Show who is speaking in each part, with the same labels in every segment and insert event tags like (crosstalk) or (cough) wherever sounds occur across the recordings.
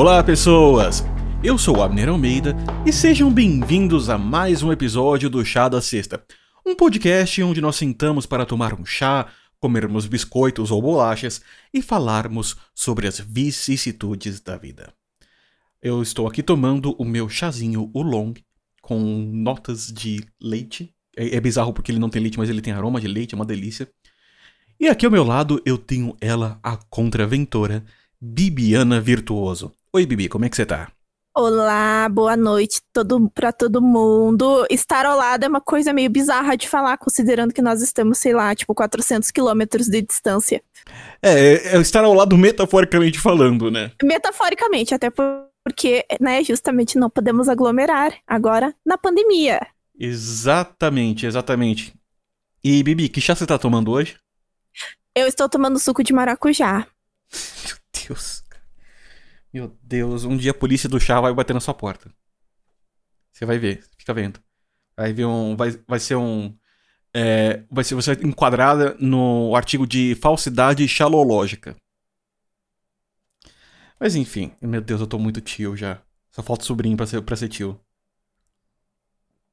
Speaker 1: Olá, pessoas! Eu sou Abner Almeida e sejam bem-vindos a mais um episódio do Chá da Sexta, um podcast onde nós sentamos para tomar um chá, comermos biscoitos ou bolachas e falarmos sobre as vicissitudes da vida. Eu estou aqui tomando o meu chazinho Oolong com notas de leite. É, é bizarro porque ele não tem leite, mas ele tem aroma de leite, é uma delícia. E aqui ao meu lado eu tenho ela, a contraventora, Bibiana Virtuoso. Oi, Bibi, como é que você tá?
Speaker 2: Olá, boa noite todo, para todo mundo. Estar ao lado é uma coisa meio bizarra de falar, considerando que nós estamos, sei lá, tipo 400 quilômetros de distância.
Speaker 1: É, é estar ao lado metaforicamente falando, né?
Speaker 2: Metaforicamente, até porque, né, justamente não podemos aglomerar agora na pandemia.
Speaker 1: Exatamente, exatamente. E, Bibi, que chá você tá tomando hoje?
Speaker 2: Eu estou tomando suco de maracujá.
Speaker 1: Meu Deus. Meu Deus, um dia a polícia do chá vai bater na sua porta. Você vai ver, fica vendo. Vai ver um. Vai, vai ser um. É, vai ser você enquadrada no artigo de falsidade xalológica. Mas enfim, meu Deus, eu tô muito tio já. Só falta sobrinho pra ser, pra ser tio.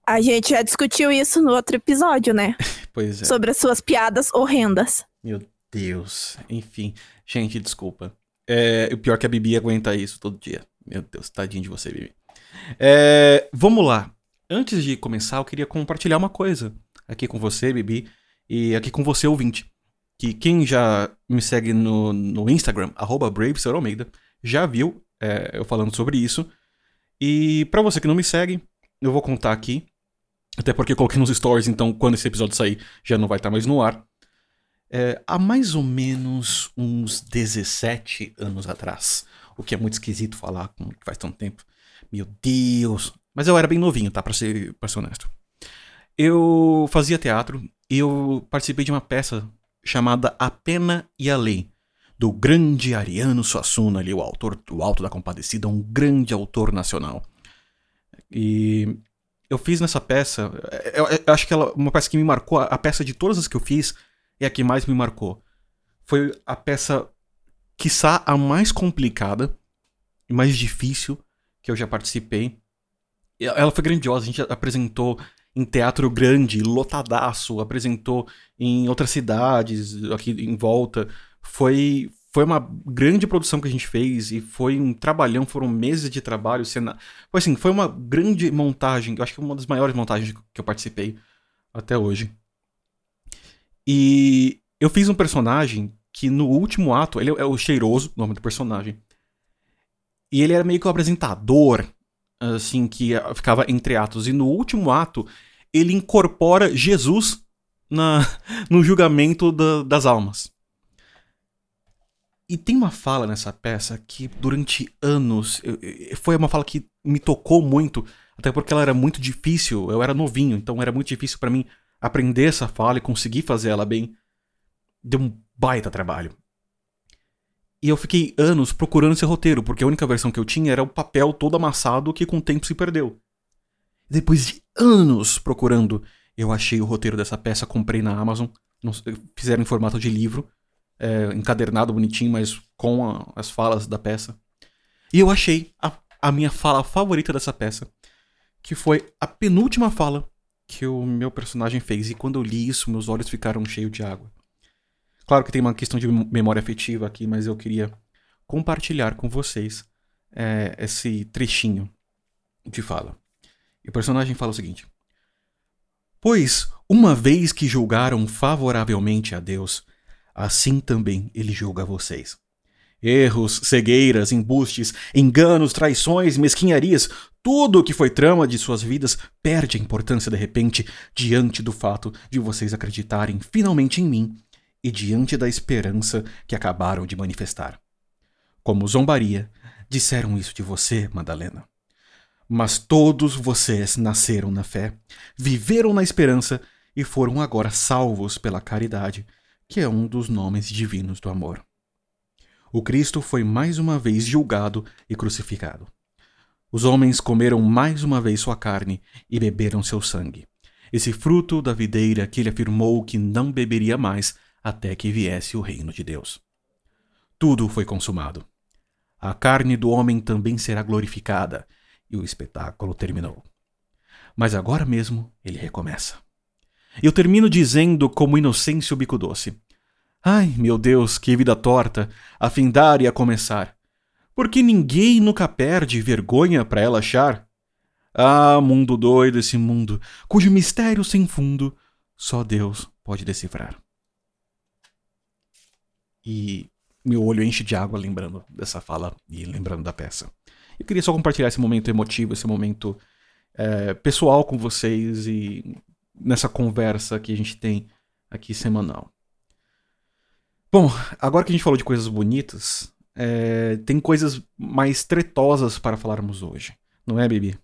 Speaker 2: A gente já discutiu isso no outro episódio, né? (laughs)
Speaker 1: pois é.
Speaker 2: Sobre as suas piadas horrendas.
Speaker 1: Meu Deus. Enfim, gente, desculpa. É, o pior é que a Bibi aguenta isso todo dia. Meu Deus, tadinho de você, Bibi. É, vamos lá. Antes de começar, eu queria compartilhar uma coisa aqui com você, Bibi, e aqui com você, ouvinte. Que quem já me segue no, no Instagram, arroba Almeida, já viu é, eu falando sobre isso. E para você que não me segue, eu vou contar aqui. Até porque eu coloquei nos stories, então quando esse episódio sair já não vai estar mais no ar. É, há mais ou menos uns 17 anos atrás. O que é muito esquisito falar, como que faz tanto tempo. Meu Deus! Mas eu era bem novinho, tá? Pra ser, pra ser honesto. Eu fazia teatro e eu participei de uma peça chamada A Pena e a Lei, do grande Ariano Suassuna, ali, o autor do Alto da Compadecida, um grande autor nacional. E eu fiz nessa peça, eu, eu acho que ela uma peça que me marcou, a peça de todas as que eu fiz é a que mais me marcou. Foi a peça, quiçá, a mais complicada e mais difícil que eu já participei. Ela foi grandiosa, a gente apresentou em teatro grande, lotadaço, apresentou em outras cidades aqui em volta. Foi, foi uma grande produção que a gente fez e foi um trabalhão, foram meses de trabalho. Cena... Foi assim, foi uma grande montagem, eu acho que uma das maiores montagens que eu participei até hoje. E eu fiz um personagem que no último ato, ele é o cheiroso, o nome do personagem. E ele era meio que o apresentador, assim, que ficava entre atos. E no último ato, ele incorpora Jesus na, (laughs) no julgamento da, das almas. E tem uma fala nessa peça que durante anos eu, foi uma fala que me tocou muito, até porque ela era muito difícil. Eu era novinho, então era muito difícil para mim aprender essa fala e conseguir fazer ela bem. Deu um baita trabalho. E eu fiquei anos procurando esse roteiro, porque a única versão que eu tinha era o papel todo amassado que com o tempo se perdeu. Depois de anos procurando, eu achei o roteiro dessa peça, comprei na Amazon, fizeram em formato de livro é, encadernado bonitinho, mas com a, as falas da peça. E eu achei a, a minha fala favorita dessa peça, que foi a penúltima fala que o meu personagem fez. E quando eu li isso, meus olhos ficaram cheios de água. Claro que tem uma questão de memória afetiva aqui, mas eu queria compartilhar com vocês é, esse trechinho de fala. E o personagem fala o seguinte: Pois, uma vez que julgaram favoravelmente a Deus, assim também ele julga vocês. Erros, cegueiras, embustes, enganos, traições, mesquinharias, tudo o que foi trama de suas vidas perde a importância de repente diante do fato de vocês acreditarem finalmente em mim e diante da esperança que acabaram de manifestar. Como zombaria, disseram isso de você, Madalena. Mas todos vocês nasceram na fé, viveram na esperança e foram agora salvos pela caridade que é um dos nomes divinos do amor. O Cristo foi mais uma vez julgado e crucificado. Os homens comeram mais uma vez sua carne e beberam seu sangue, esse fruto da videira que ele afirmou que não beberia mais até que viesse o reino de Deus. Tudo foi consumado. a carne do homem também será glorificada. E o espetáculo terminou. Mas agora mesmo ele recomeça. Eu termino dizendo como Inocêncio Bico Doce. Ai, meu Deus, que vida torta, a findar e a começar. Porque ninguém nunca perde vergonha para ela achar. Ah, mundo doido esse mundo, cujo mistério sem fundo só Deus pode decifrar. E meu olho enche de água lembrando dessa fala e lembrando da peça. Eu queria só compartilhar esse momento emotivo, esse momento é, pessoal com vocês e nessa conversa que a gente tem aqui semanal. Bom, agora que a gente falou de coisas bonitas, é, tem coisas mais tretosas para falarmos hoje, não é, Bibi?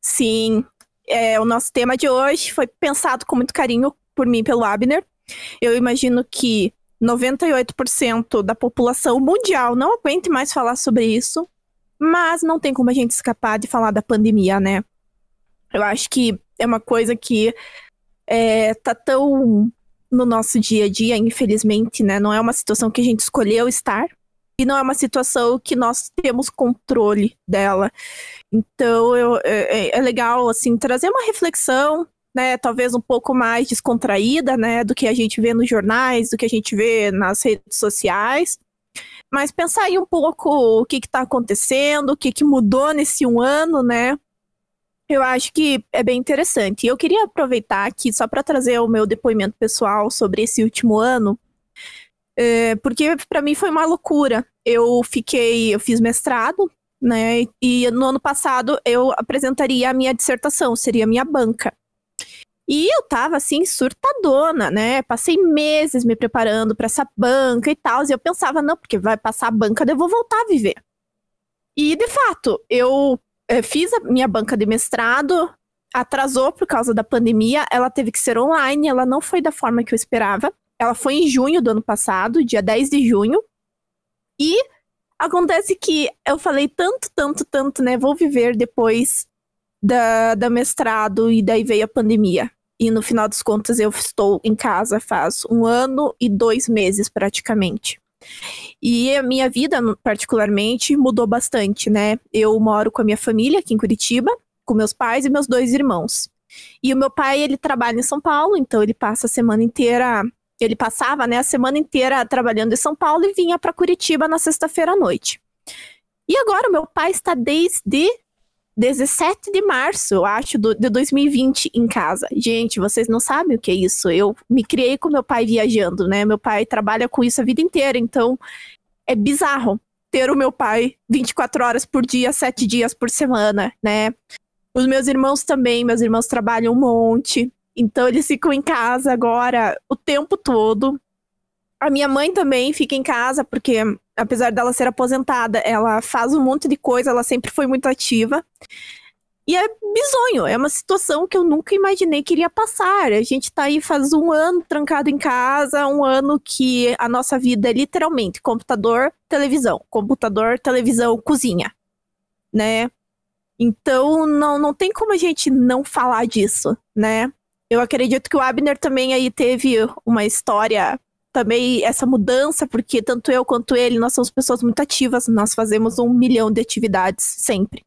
Speaker 2: Sim. É, o nosso tema de hoje foi pensado com muito carinho por mim e pelo Abner. Eu imagino que 98% da população mundial não aguente mais falar sobre isso, mas não tem como a gente escapar de falar da pandemia, né? Eu acho que é uma coisa que é, tá tão no nosso dia a dia, infelizmente, né? Não é uma situação que a gente escolheu estar e não é uma situação que nós temos controle dela. Então, eu, é, é, é legal, assim, trazer uma reflexão, né? Talvez um pouco mais descontraída, né? Do que a gente vê nos jornais, do que a gente vê nas redes sociais. Mas pensar aí um pouco o que está acontecendo, o que, que mudou nesse um ano, né? Eu acho que é bem interessante. Eu queria aproveitar aqui só para trazer o meu depoimento pessoal sobre esse último ano, é, porque para mim foi uma loucura. Eu fiquei, eu fiz mestrado, né? E no ano passado eu apresentaria a minha dissertação, seria a minha banca. E eu tava assim, surtadona, né? Passei meses me preparando para essa banca e tal. E eu pensava, não, porque vai passar a banca, eu vou voltar a viver. E de fato, eu fiz a minha banca de mestrado, atrasou por causa da pandemia, ela teve que ser online, ela não foi da forma que eu esperava. Ela foi em junho do ano passado, dia 10 de junho. E acontece que eu falei tanto, tanto, tanto, né? Vou viver depois da, da mestrado e daí veio a pandemia. E no final das contas eu estou em casa faz um ano e dois meses praticamente. E a minha vida, particularmente, mudou bastante, né? Eu moro com a minha família aqui em Curitiba, com meus pais e meus dois irmãos. E o meu pai, ele trabalha em São Paulo, então ele passa a semana inteira, ele passava, né, a semana inteira trabalhando em São Paulo e vinha para Curitiba na sexta-feira à noite. E agora o meu pai está desde 17 de março, eu acho, do, de 2020 em casa. Gente, vocês não sabem o que é isso. Eu me criei com meu pai viajando, né? Meu pai trabalha com isso a vida inteira, então é bizarro ter o meu pai 24 horas por dia, 7 dias por semana, né? Os meus irmãos também, meus irmãos trabalham um monte. Então eles ficam em casa agora o tempo todo. A minha mãe também fica em casa, porque apesar dela ser aposentada, ela faz um monte de coisa, ela sempre foi muito ativa. E é bizonho, é uma situação que eu nunca imaginei que iria passar. A gente tá aí faz um ano trancado em casa, um ano que a nossa vida é literalmente computador, televisão, computador, televisão, cozinha, né? Então não, não tem como a gente não falar disso, né? Eu acredito que o Abner também aí teve uma história também essa mudança, porque tanto eu quanto ele, nós somos pessoas muito ativas, nós fazemos um milhão de atividades sempre.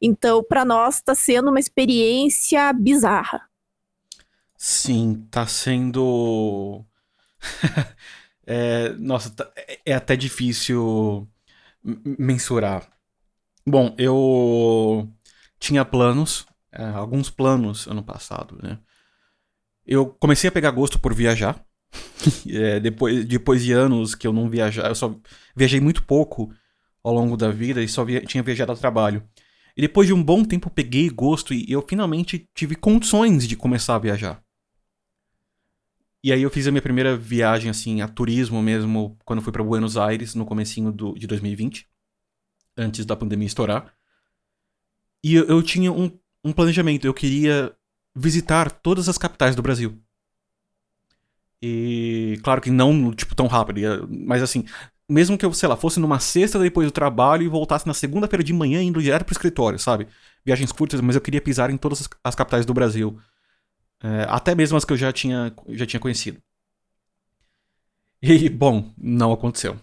Speaker 2: Então, para nós, está sendo uma experiência bizarra.
Speaker 1: Sim, tá sendo. (laughs) é, nossa, tá, é, é até difícil mensurar. Bom, eu tinha planos, é, alguns planos ano passado, né? Eu comecei a pegar gosto por viajar. (laughs) é, depois, depois de anos que eu não viajava, eu só viajei muito pouco ao longo da vida e só via, tinha viajado a trabalho. E depois de um bom tempo peguei gosto e eu finalmente tive condições de começar a viajar. E aí eu fiz a minha primeira viagem assim a turismo mesmo quando fui para Buenos Aires no comecinho do, de 2020, antes da pandemia estourar. E eu, eu tinha um, um planejamento, eu queria visitar todas as capitais do Brasil. E claro que não, tipo, tão rápido. Mas assim, mesmo que eu, sei lá, fosse numa sexta depois do trabalho e voltasse na segunda-feira de manhã indo direto pro escritório, sabe? Viagens curtas, mas eu queria pisar em todas as capitais do Brasil. É, até mesmo as que eu já tinha, já tinha conhecido. E, bom, não aconteceu.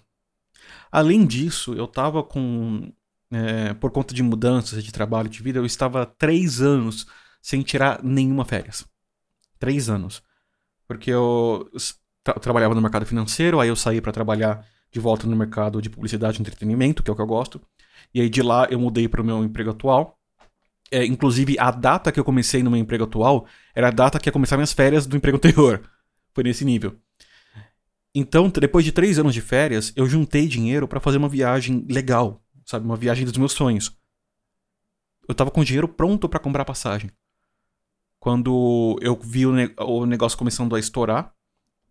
Speaker 1: Além disso, eu tava com. É, por conta de mudanças de trabalho, de vida, eu estava três anos sem tirar nenhuma férias. Três anos. Porque eu tra trabalhava no mercado financeiro, aí eu saí para trabalhar de volta no mercado de publicidade e entretenimento, que é o que eu gosto. E aí de lá eu mudei para o meu emprego atual. É, inclusive, a data que eu comecei no meu emprego atual era a data que ia começar minhas férias do emprego (laughs) anterior. Foi nesse nível. Então, depois de três anos de férias, eu juntei dinheiro para fazer uma viagem legal, sabe? Uma viagem dos meus sonhos. Eu tava com dinheiro pronto para comprar passagem. Quando eu vi o, ne o, negócio começando a estourar,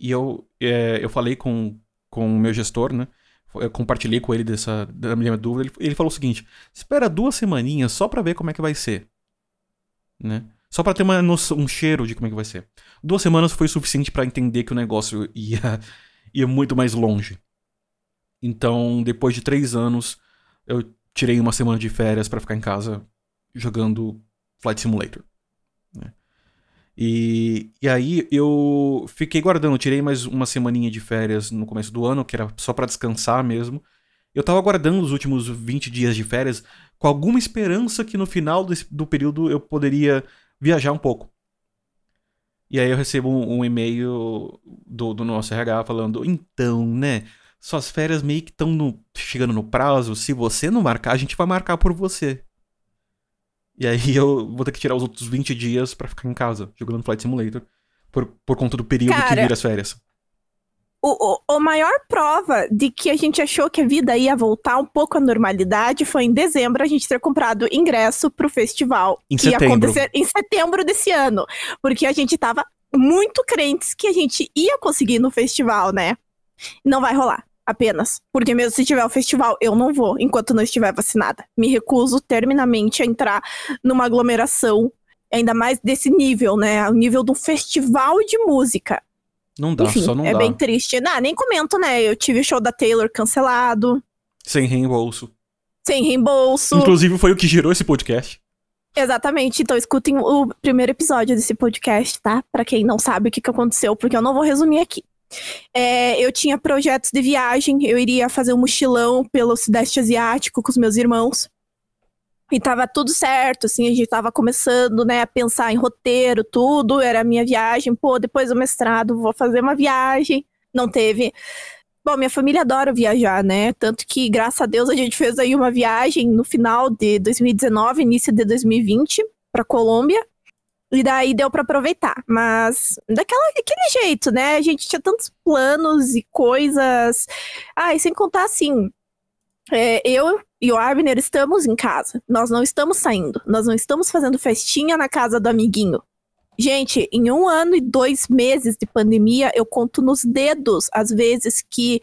Speaker 1: e eu, é, eu falei com, com o meu gestor, né? Eu compartilhei com ele dessa da minha dúvida. Ele, ele falou o seguinte: espera duas semaninhas só para ver como é que vai ser. Né? Só para ter uma noção, um cheiro de como é que vai ser. Duas semanas foi suficiente para entender que o negócio ia (laughs) ia muito mais longe. Então, depois de três anos, eu tirei uma semana de férias para ficar em casa jogando Flight Simulator. Né? E, e aí eu fiquei guardando, tirei mais uma semaninha de férias no começo do ano, que era só para descansar mesmo. Eu tava guardando os últimos 20 dias de férias com alguma esperança que no final desse, do período eu poderia viajar um pouco. E aí eu recebo um, um e-mail do, do nosso RH falando: então, né? Suas férias meio que estão chegando no prazo. Se você não marcar, a gente vai marcar por você. E aí (laughs) eu vou ter que tirar os outros 20 dias para ficar em casa, jogando Flight Simulator. Por, por conta do período Cara, que vira as férias.
Speaker 2: O, o, o, maior prova de que a gente achou que a vida ia voltar um pouco à normalidade foi em dezembro a gente ter comprado ingresso pro festival.
Speaker 1: Em que setembro. ia
Speaker 2: acontecer em setembro desse ano. Porque a gente tava muito crentes que a gente ia conseguir no festival, né? Não vai rolar. Apenas. Porque mesmo se tiver o festival, eu não vou enquanto não estiver vacinada. Me recuso terminamente a entrar numa aglomeração, ainda mais desse nível, né? O nível de um festival de música.
Speaker 1: Não dá, Enfim, só não
Speaker 2: é
Speaker 1: dá.
Speaker 2: É bem triste. Não, nem comento, né? Eu tive o show da Taylor cancelado.
Speaker 1: Sem reembolso.
Speaker 2: Sem reembolso.
Speaker 1: Inclusive foi o que gerou esse podcast.
Speaker 2: Exatamente. Então escutem o primeiro episódio desse podcast, tá? Para quem não sabe o que, que aconteceu, porque eu não vou resumir aqui. É, eu tinha projetos de viagem, eu iria fazer um mochilão pelo Sudeste Asiático com os meus irmãos. E tava tudo certo, assim, a gente tava começando, né, a pensar em roteiro, tudo, era a minha viagem, pô, depois do mestrado vou fazer uma viagem. Não teve. Bom, minha família adora viajar, né? Tanto que, graças a Deus, a gente fez aí uma viagem no final de 2019, início de 2020, para Colômbia. E daí deu para aproveitar. Mas daquela, daquele jeito, né? A gente tinha tantos planos e coisas. Ah, e sem contar assim. É, eu e o Abner estamos em casa. Nós não estamos saindo. Nós não estamos fazendo festinha na casa do amiguinho. Gente, em um ano e dois meses de pandemia, eu conto nos dedos as vezes que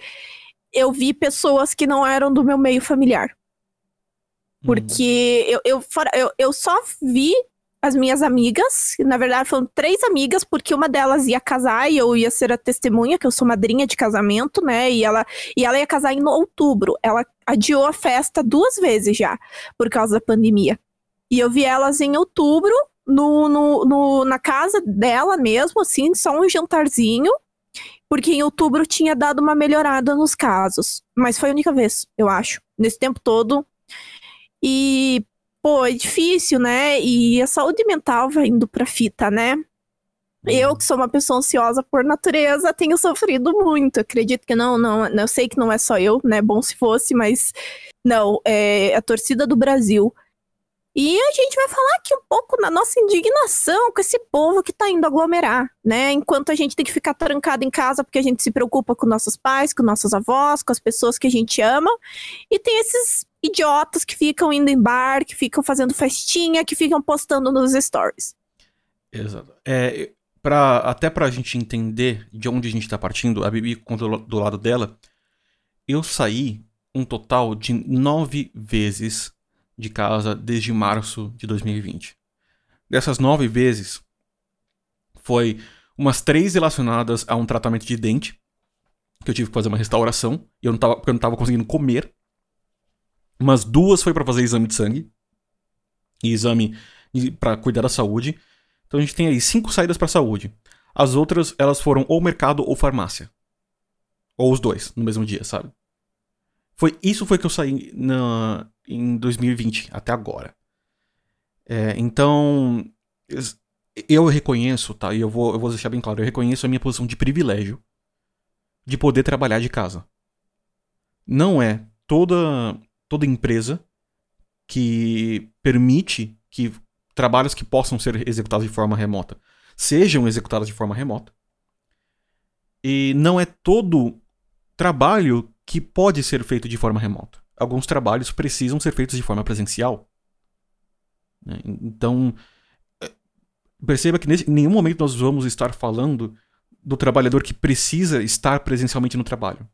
Speaker 2: eu vi pessoas que não eram do meu meio familiar. Hum. Porque hum. eu, eu, eu, eu só vi as minhas amigas, na verdade foram três amigas, porque uma delas ia casar e eu ia ser a testemunha, que eu sou madrinha de casamento, né? E ela, e ela ia casar em outubro. Ela adiou a festa duas vezes já, por causa da pandemia. E eu vi elas em outubro, no, no, no, na casa dela mesmo, assim, só um jantarzinho, porque em outubro tinha dado uma melhorada nos casos. Mas foi a única vez, eu acho, nesse tempo todo. E pô, é difícil, né? E a saúde mental vai indo pra fita, né? Eu, uhum. que sou uma pessoa ansiosa por natureza, tenho sofrido muito. Acredito que não, não, eu sei que não é só eu, né? Bom se fosse, mas não, é a torcida do Brasil. E a gente vai falar aqui um pouco na nossa indignação com esse povo que tá indo aglomerar, né? Enquanto a gente tem que ficar trancado em casa porque a gente se preocupa com nossos pais, com nossos avós, com as pessoas que a gente ama. E tem esses idiotas que ficam indo em bar, que ficam fazendo festinha, que ficam postando nos stories.
Speaker 1: Exato. É, pra, até pra gente entender de onde a gente tá partindo, a Bibi conta do lado dela, eu saí um total de nove vezes de casa desde março de 2020. Dessas nove vezes, foi umas três relacionadas a um tratamento de dente, que eu tive que fazer uma restauração, e eu não tava, porque eu não tava conseguindo comer. Umas duas foi para fazer exame de sangue. E exame para cuidar da saúde. Então a gente tem aí cinco saídas para saúde. As outras, elas foram ou mercado ou farmácia. Ou os dois, no mesmo dia, sabe? Foi, isso foi que eu saí na, em 2020, até agora. É, então, eu reconheço, tá? E eu vou, eu vou deixar bem claro, eu reconheço a minha posição de privilégio de poder trabalhar de casa. Não é toda, toda empresa que permite que trabalhos que possam ser executados de forma remota sejam executados de forma remota. E não é todo trabalho que pode ser feito de forma remota. Alguns trabalhos precisam ser feitos de forma presencial. Né? Então, é, perceba que em nenhum momento nós vamos estar falando do trabalhador que precisa estar presencialmente no trabalho.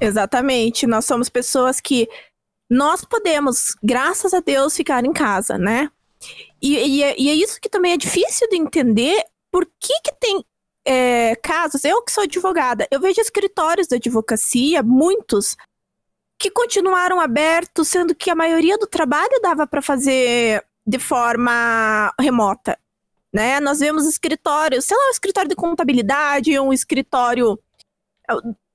Speaker 2: Exatamente. Nós somos pessoas que nós podemos, graças a Deus, ficar em casa, né? E, e, é, e é isso que também é difícil de entender por que, que tem é, casos, eu que sou advogada, eu vejo escritórios de advocacia, muitos, que continuaram abertos, sendo que a maioria do trabalho dava para fazer de forma remota. Né? Nós vemos escritórios, sei lá, um escritório de contabilidade, um escritório.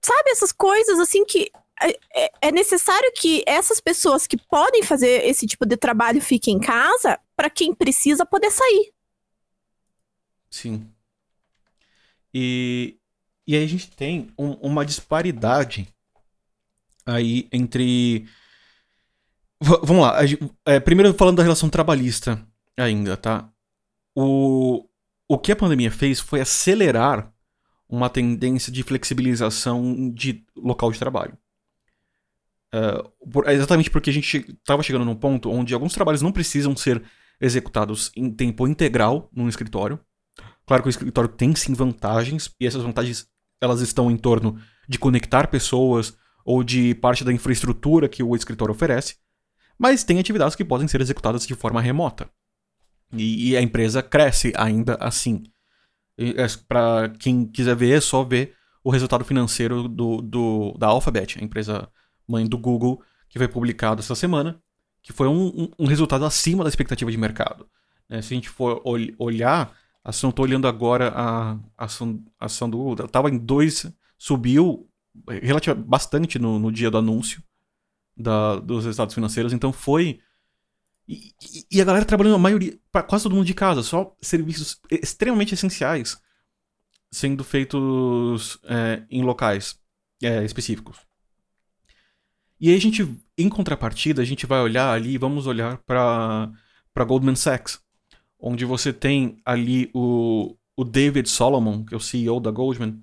Speaker 2: Sabe, essas coisas assim que é, é, é necessário que essas pessoas que podem fazer esse tipo de trabalho fiquem em casa para quem precisa poder sair.
Speaker 1: Sim. E, e aí a gente tem um, uma disparidade aí entre. V vamos lá. É, primeiro falando da relação trabalhista ainda, tá? O, o que a pandemia fez foi acelerar uma tendência de flexibilização de local de trabalho. Uh, por, exatamente porque a gente estava chegando num ponto onde alguns trabalhos não precisam ser executados em tempo integral num escritório. Claro que o escritório tem sim vantagens, e essas vantagens elas estão em torno de conectar pessoas ou de parte da infraestrutura que o escritório oferece, mas tem atividades que podem ser executadas de forma remota. E, e a empresa cresce ainda assim. É, Para quem quiser ver, é só ver o resultado financeiro do, do, da Alphabet, a empresa mãe do Google, que foi publicado essa semana, que foi um, um, um resultado acima da expectativa de mercado. Né? Se a gente for ol olhar, a ação, estou olhando agora a, ação, a ação do Google, estava em 2, subiu bastante no, no dia do anúncio da, dos resultados financeiros, então foi. E, e, a galera trabalhando, a maioria, quase todo mundo de casa, só serviços extremamente essenciais sendo feitos é, em locais é, específicos. E aí a gente, em contrapartida, a gente vai olhar ali, vamos olhar para Goldman Sachs, onde você tem ali o, o David Solomon, que é o CEO da Goldman,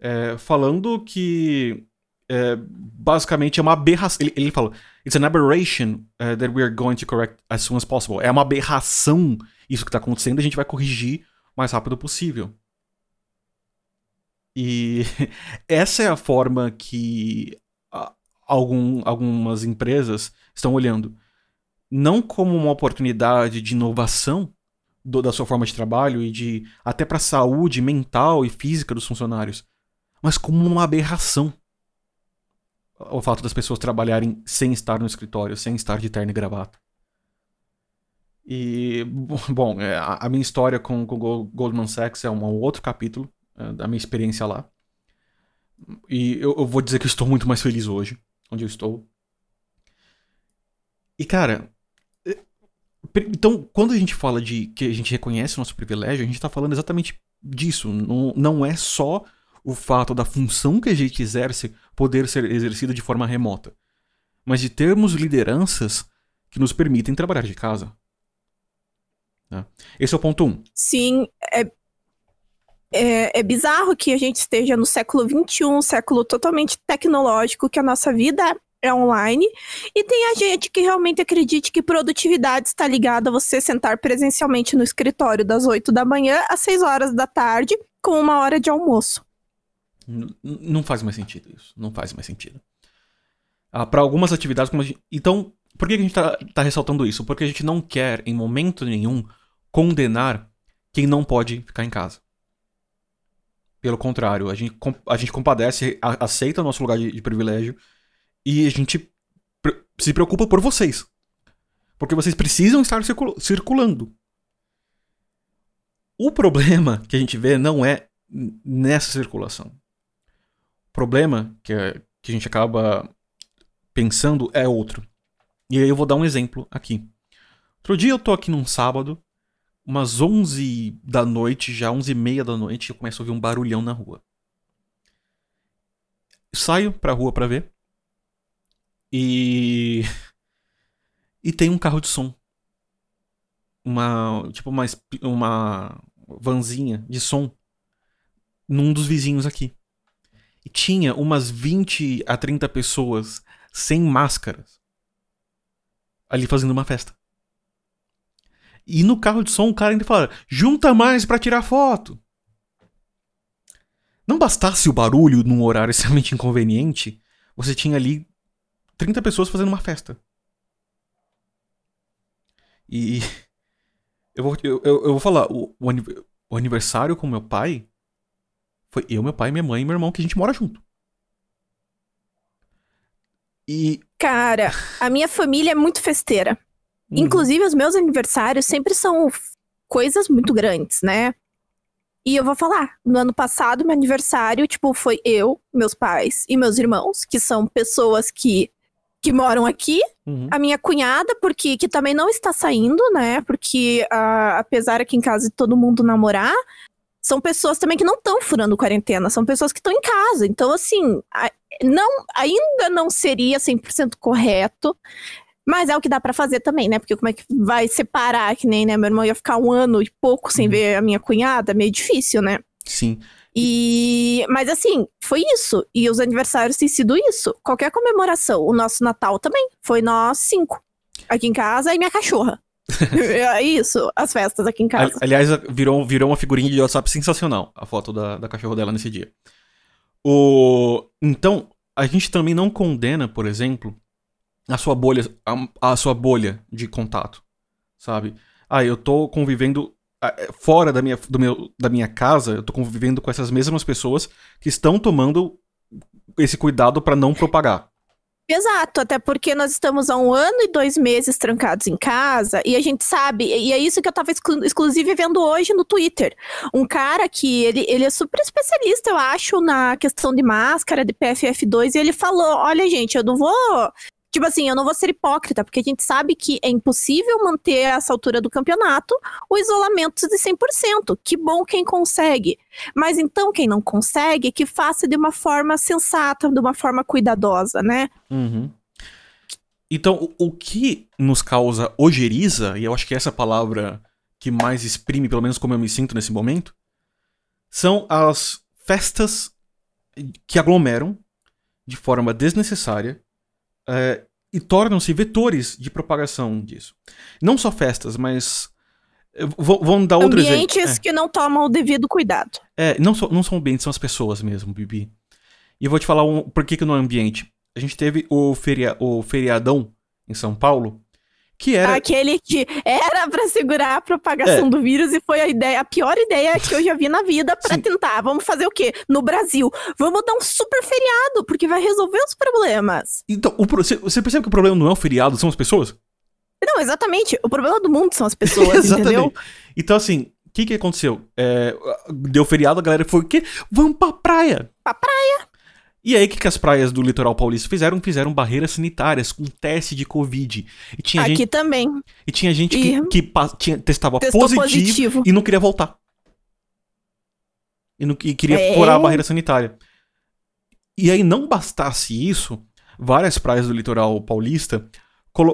Speaker 1: é, falando que é, basicamente é uma aberração. Ele, ele falou: It's an aberration uh, that we are going to correct as soon as possible. É uma aberração isso que está acontecendo, a gente vai corrigir o mais rápido possível. E (laughs) essa é a forma que algum, algumas empresas estão olhando. Não como uma oportunidade de inovação do, da sua forma de trabalho e de até para a saúde mental e física dos funcionários, mas como uma aberração. O fato das pessoas trabalharem sem estar no escritório, sem estar de terno e gravata. E, bom, é, a minha história com, o Goldman Sachs é um outro capítulo é, da minha experiência lá. E eu, vou dizer que eu estou muito mais feliz hoje, onde eu estou. E, cara, é, então, quando a gente fala de que a gente reconhece o nosso privilégio, a gente está falando exatamente disso. Não, não é só o fato da função que a gente exerce poder ser exercida de forma remota, mas de termos lideranças que nos permitem trabalhar de casa. Né? Esse é o ponto um.
Speaker 2: Sim, é, é, é, bizarro que a gente esteja no século XXI, um século totalmente tecnológico, que a nossa vida é online, e tem a gente que realmente acredite que produtividade está ligada a você sentar presencialmente no escritório das 8 da manhã às 6 horas da tarde, com uma hora de almoço
Speaker 1: não faz mais sentido isso. Não faz mais sentido. Ah, para algumas atividades, gente... então, por que a gente está tá ressaltando isso? Porque a gente não quer, em momento nenhum, condenar quem não pode ficar em casa. Pelo contrário, a gente, a gente compadece, a, aceita o nosso lugar de, de privilégio e a gente se preocupa por vocês. Porque vocês precisam estar circulando. O problema que a gente vê não é nessa circulação problema que, é, que a gente acaba pensando é outro. E aí eu vou dar um exemplo aqui. Outro dia eu tô aqui num sábado, umas 11 da noite, já 11 e meia da noite, eu começo a ouvir um barulhão na rua. Saio pra rua pra ver. E. E tem um carro de som. Uma. Tipo, uma, uma vanzinha de som. Num dos vizinhos aqui. Tinha umas 20 a 30 pessoas sem máscaras. Ali fazendo uma festa. E no carro de som o cara ainda fala: junta mais para tirar foto. Não bastasse o barulho num horário (laughs) extremamente inconveniente, você tinha ali 30 pessoas fazendo uma festa. E. (laughs) Eu vou, eu, eu vou falar: o, o aniversário com meu pai foi eu, meu pai, minha mãe e meu irmão que a gente mora junto. E.
Speaker 2: Cara, a minha família é muito festeira. Uhum. Inclusive, os meus aniversários sempre são coisas muito grandes, né? E eu vou falar, no ano passado, meu aniversário, tipo, foi eu, meus pais e meus irmãos, que são pessoas que, que moram aqui. Uhum. A minha cunhada, porque que também não está saindo, né? Porque uh, apesar aqui em casa de todo mundo namorar, são pessoas também que não estão furando quarentena, são pessoas que estão em casa. Então, assim, não, ainda não seria 100% correto mas é o que dá para fazer também, né? Porque como é que vai separar, que nem, né? Meu irmão ia ficar um ano e pouco sem uhum. ver a minha cunhada, meio difícil, né?
Speaker 1: Sim.
Speaker 2: E, mas assim, foi isso. E os aniversários têm sido isso. Qualquer comemoração. O nosso Natal também. Foi nós cinco. Aqui em casa e minha cachorra. (laughs) é isso, as festas aqui em casa.
Speaker 1: Aliás, virou, virou uma figurinha de WhatsApp sensacional, a foto da, da cachorra dela nesse dia. O... Então, a gente também não condena, por exemplo, a sua bolha, a, a sua bolha de contato, sabe? Ah, eu tô convivendo é, fora da minha, do meu, da minha casa, eu tô convivendo com essas mesmas pessoas que estão tomando esse cuidado para não propagar.
Speaker 2: Exato, até porque nós estamos há um ano e dois meses trancados em casa e a gente sabe, e é isso que eu tava exclu exclusive vendo hoje no Twitter. Um cara que ele, ele é super especialista, eu acho, na questão de máscara, de PFF2, e ele falou: olha, gente, eu não vou Tipo assim, eu não vou ser hipócrita, porque a gente sabe que é impossível manter essa altura do campeonato o isolamento de 100%. Que bom quem consegue. Mas então, quem não consegue, que faça de uma forma sensata, de uma forma cuidadosa, né?
Speaker 1: Uhum. Então, o, o que nos causa ojeriza, e eu acho que essa palavra que mais exprime, pelo menos como eu me sinto nesse momento, são as festas que aglomeram de forma desnecessária é, e tornam-se vetores de propagação disso. Não só festas, mas. Vamos dar outro
Speaker 2: exemplo. Ambientes é. que não tomam o devido cuidado.
Speaker 1: É, não, so, não são ambientes, são as pessoas mesmo, Bibi. E eu vou te falar um, por que, que não é ambiente. A gente teve o, feria, o feriadão em São Paulo, que era...
Speaker 2: Aquele que era para segurar a propagação é. do vírus e foi a ideia, a pior ideia que eu já vi na vida para tentar. Vamos fazer o quê? No Brasil, vamos dar um super feriado, porque vai resolver os problemas.
Speaker 1: Então, o, você percebe que o problema não é o feriado, são as pessoas?
Speaker 2: Não, exatamente. O problema do mundo são as pessoas, (laughs) entendeu?
Speaker 1: Então, assim, o que que aconteceu? É, deu feriado, a galera foi o quê? Vamos pra praia.
Speaker 2: Pra praia.
Speaker 1: E aí, o que, que as praias do litoral paulista fizeram? Fizeram barreiras sanitárias com teste de Covid.
Speaker 2: E tinha Aqui gente, também.
Speaker 1: E tinha gente e... que, que tinha, testava positivo, positivo, e não queria voltar. E, não, e queria é... furar a barreira sanitária. E aí, não bastasse isso, várias praias do litoral paulista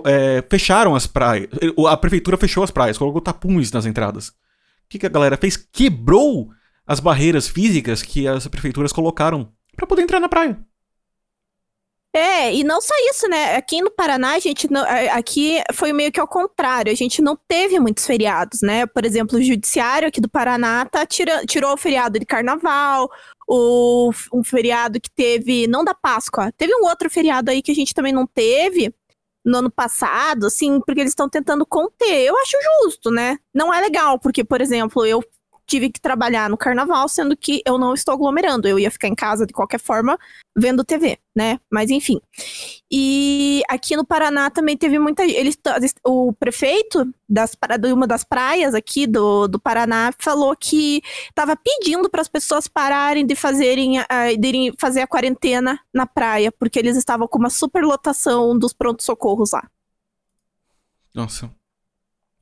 Speaker 1: é, fecharam as praias. A prefeitura fechou as praias, colocou tapumes nas entradas. O que, que a galera fez? Quebrou as barreiras físicas que as prefeituras colocaram para poder entrar na praia.
Speaker 2: É, e não só isso, né? Aqui no Paraná, a gente não, aqui foi meio que ao contrário, a gente não teve muitos feriados, né? Por exemplo, o judiciário aqui do Paraná tá tirou o feriado de carnaval, o, um feriado que teve, não da Páscoa, teve um outro feriado aí que a gente também não teve no ano passado, assim, porque eles estão tentando conter. Eu acho justo, né? Não é legal, porque, por exemplo, eu tive que trabalhar no carnaval, sendo que eu não estou aglomerando. Eu ia ficar em casa de qualquer forma, vendo TV, né? Mas enfim. E aqui no Paraná também teve muita. Eles, o prefeito das, de uma das praias aqui do, do Paraná falou que estava pedindo para as pessoas pararem de fazerem de fazer a quarentena na praia, porque eles estavam com uma superlotação dos prontos-socorros lá.
Speaker 1: Nossa.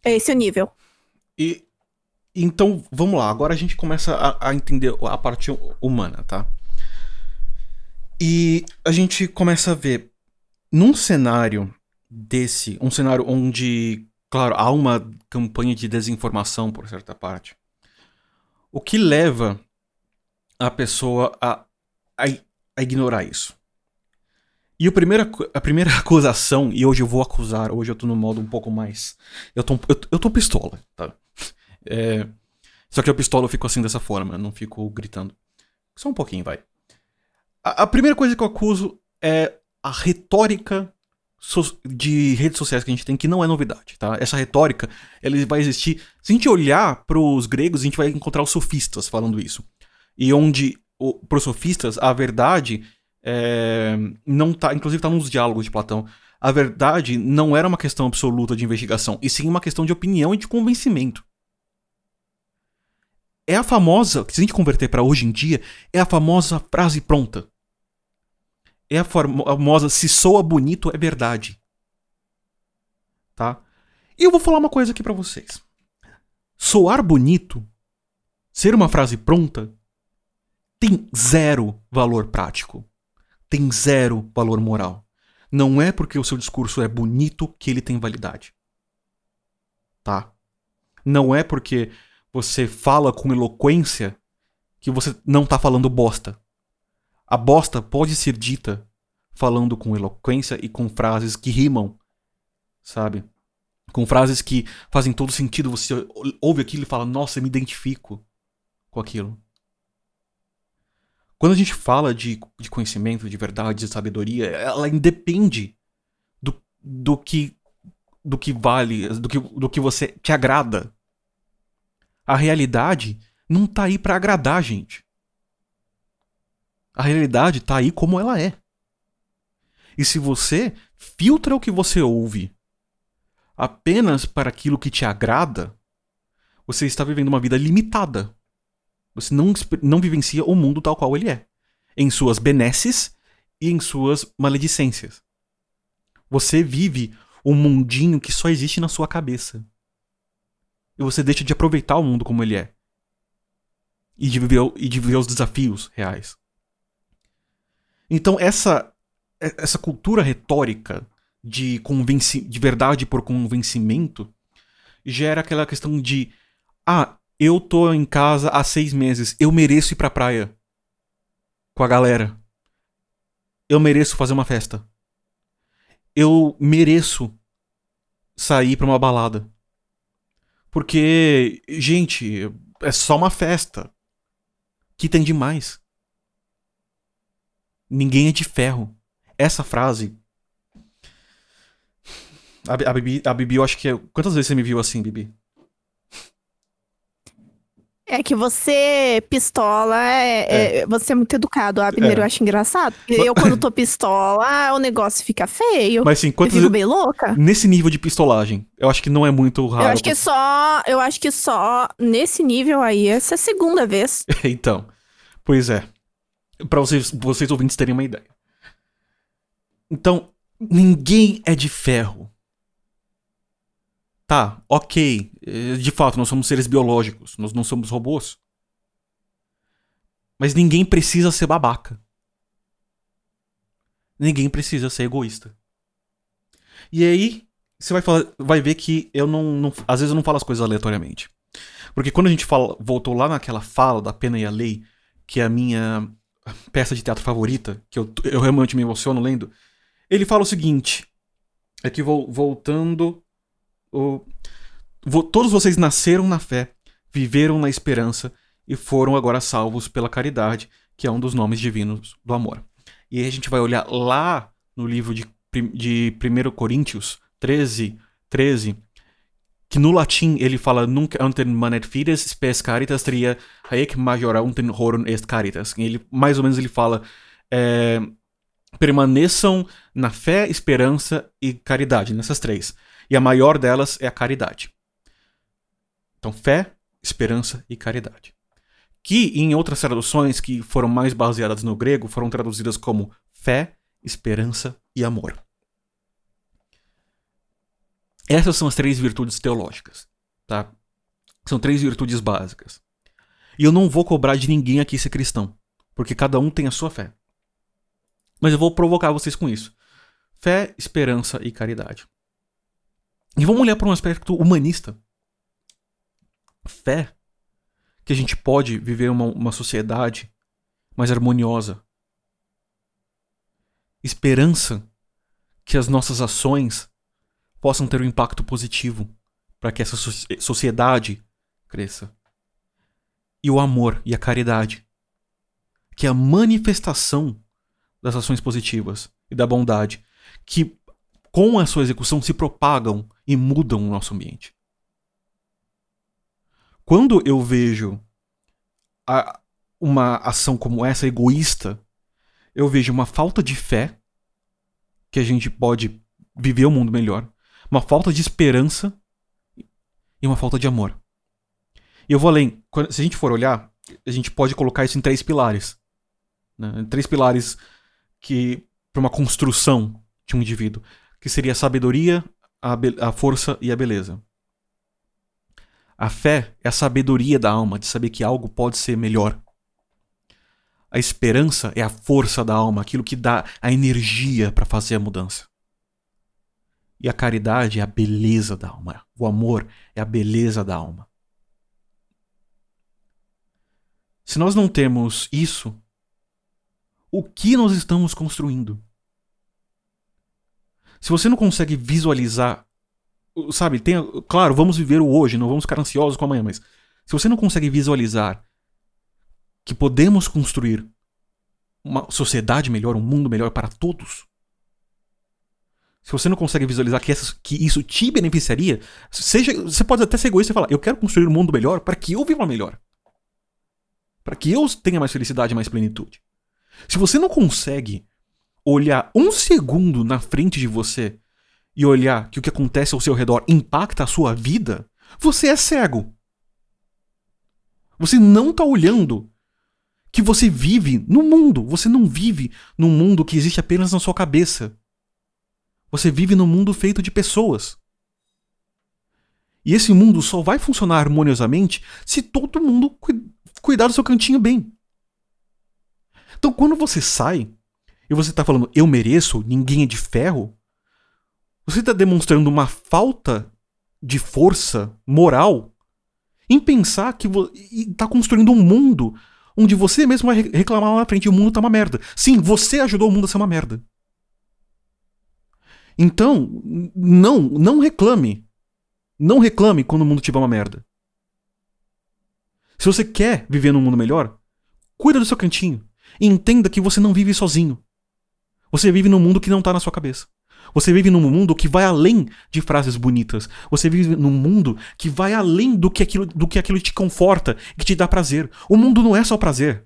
Speaker 2: É esse o nível.
Speaker 1: E então, vamos lá. Agora a gente começa a, a entender a parte humana, tá? E a gente começa a ver num cenário desse, um cenário onde, claro, há uma campanha de desinformação por certa parte. O que leva a pessoa a, a, a ignorar isso? E o primeiro, a primeira (laughs) acusação, e hoje eu vou acusar, hoje eu tô no modo um pouco mais. Eu tô, eu, eu tô pistola, tá? É, só que a pistola eu fico assim dessa forma, não fico gritando. Só um pouquinho, vai. A, a primeira coisa que eu acuso é a retórica so de redes sociais que a gente tem, que não é novidade, tá? Essa retórica, ela vai existir. Se a gente olhar para os gregos, a gente vai encontrar os sofistas falando isso. E onde, para os sofistas, a verdade é, não tá, inclusive tá nos diálogos de Platão, a verdade não era uma questão absoluta de investigação, e sim uma questão de opinião e de convencimento é a famosa, se a gente converter para hoje em dia, é a famosa frase pronta. É a famosa se soa bonito é verdade. Tá? E eu vou falar uma coisa aqui para vocês. Soar bonito, ser uma frase pronta, tem zero valor prático. Tem zero valor moral. Não é porque o seu discurso é bonito que ele tem validade. Tá? Não é porque você fala com eloquência que você não tá falando bosta. A bosta pode ser dita falando com eloquência e com frases que rimam, sabe? Com frases que fazem todo sentido. Você ouve aquilo e fala, nossa, eu me identifico com aquilo. Quando a gente fala de, de conhecimento, de verdade, de sabedoria, ela independe do, do que do que vale, do que, do que você te agrada. A realidade não tá aí para agradar a gente. A realidade tá aí como ela é. E se você filtra o que você ouve apenas para aquilo que te agrada, você está vivendo uma vida limitada. Você não, não vivencia o mundo tal qual ele é. Em suas benesses e em suas maledicências. Você vive um mundinho que só existe na sua cabeça e você deixa de aproveitar o mundo como ele é. E de viver, e de viver os desafios reais. Então, essa, essa cultura retórica de, convenci de verdade por convencimento gera aquela questão de: ah, eu tô em casa há seis meses, eu mereço ir pra praia com a galera. Eu mereço fazer uma festa. Eu mereço sair pra uma balada. Porque, gente, é só uma festa. Que tem demais. Ninguém é de ferro. Essa frase. A, a, Bibi, a Bibi, eu acho que. É... Quantas vezes você me viu assim, Bibi?
Speaker 2: É que você, pistola, é, é. é você é muito educado, Abner, é. eu acho engraçado. Eu, quando tô pistola, o negócio fica feio.
Speaker 1: Mas assim, quantas
Speaker 2: eu fico bem louca.
Speaker 1: Nesse nível de pistolagem, eu acho que não é muito raro.
Speaker 2: Eu acho que só. Eu acho que só nesse nível aí, essa é a segunda vez. (laughs)
Speaker 1: então. Pois é. Pra vocês, vocês ouvintes terem uma ideia. Então, ninguém é de ferro. Tá, ok. Eh, de fato, nós somos seres biológicos, nós não somos robôs. Mas ninguém precisa ser babaca. Ninguém precisa ser egoísta. E aí, você vai, falar, vai ver que eu não, não, Às vezes eu não falo as coisas aleatoriamente. Porque quando a gente fala, voltou lá naquela fala da pena e a lei, que é a minha peça de teatro favorita, que eu, eu realmente me emociono lendo, ele fala o seguinte: é que voltando o, todos vocês nasceram na fé, viveram na esperança e foram agora salvos pela caridade, que é um dos nomes divinos do amor. E a gente vai olhar lá no livro de, de 1 Coríntios 13, 13, que no latim ele fala nunc ante manet fides spes caritas tria haec majora untem horum est caritas. Ele, mais ou menos ele fala é, permaneçam na fé, esperança e caridade, nessas três. E a maior delas é a caridade. Então, fé, esperança e caridade. Que em outras traduções que foram mais baseadas no grego foram traduzidas como fé, esperança e amor. Essas são as três virtudes teológicas, tá? São três virtudes básicas. E eu não vou cobrar de ninguém aqui ser cristão, porque cada um tem a sua fé. Mas eu vou provocar vocês com isso. Fé, esperança e caridade. E vamos olhar para um aspecto humanista. Fé que a gente pode viver uma, uma sociedade mais harmoniosa. Esperança que as nossas ações possam ter um impacto positivo para que essa sociedade cresça. E o amor e a caridade, que é a manifestação das ações positivas e da bondade, que com a sua execução se propagam e mudam o nosso ambiente. Quando eu vejo a, uma ação como essa egoísta, eu vejo uma falta de fé que a gente pode viver o um mundo melhor, uma falta de esperança e uma falta de amor. E eu vou além. Se a gente for olhar, a gente pode colocar isso em três pilares. Né? Três pilares que para uma construção de um indivíduo, que seria a sabedoria, a, a força e a beleza. A fé é a sabedoria da alma, de saber que algo pode ser melhor. A esperança é a força da alma, aquilo que dá a energia para fazer a mudança. E a caridade é a beleza da alma. O amor é a beleza da alma. Se nós não temos isso, o que nós estamos construindo. Se você não consegue visualizar, sabe, tem, claro, vamos viver o hoje, não vamos ficar ansiosos com amanhã, mas se você não consegue visualizar que podemos construir uma sociedade melhor, um mundo melhor para todos, se você não consegue visualizar que, essas, que isso te beneficiaria, seja, você pode até ser egoísta e falar: eu quero construir um mundo melhor para que eu viva melhor. Para que eu tenha mais felicidade e mais plenitude. Se você não consegue olhar um segundo na frente de você e olhar que o que acontece ao seu redor impacta a sua vida, você é cego. Você não está olhando que você vive no mundo. Você não vive num mundo que existe apenas na sua cabeça. Você vive num mundo feito de pessoas. E esse mundo só vai funcionar harmoniosamente se todo mundo cuidar do seu cantinho bem. Então, quando você sai e você está falando eu mereço, ninguém é de ferro, você está demonstrando uma falta de força moral em pensar que está construindo um mundo onde você mesmo vai reclamar lá na frente e o mundo tá uma merda. Sim, você ajudou o mundo a ser uma merda. Então, não, não reclame. Não reclame quando o mundo tiver uma merda. Se você quer viver num mundo melhor, cuida do seu cantinho. Entenda que você não vive sozinho. Você vive num mundo que não está na sua cabeça. Você vive num mundo que vai além de frases bonitas. Você vive num mundo que vai além do que aquilo, do que aquilo te conforta, que te dá prazer. O mundo não é só prazer.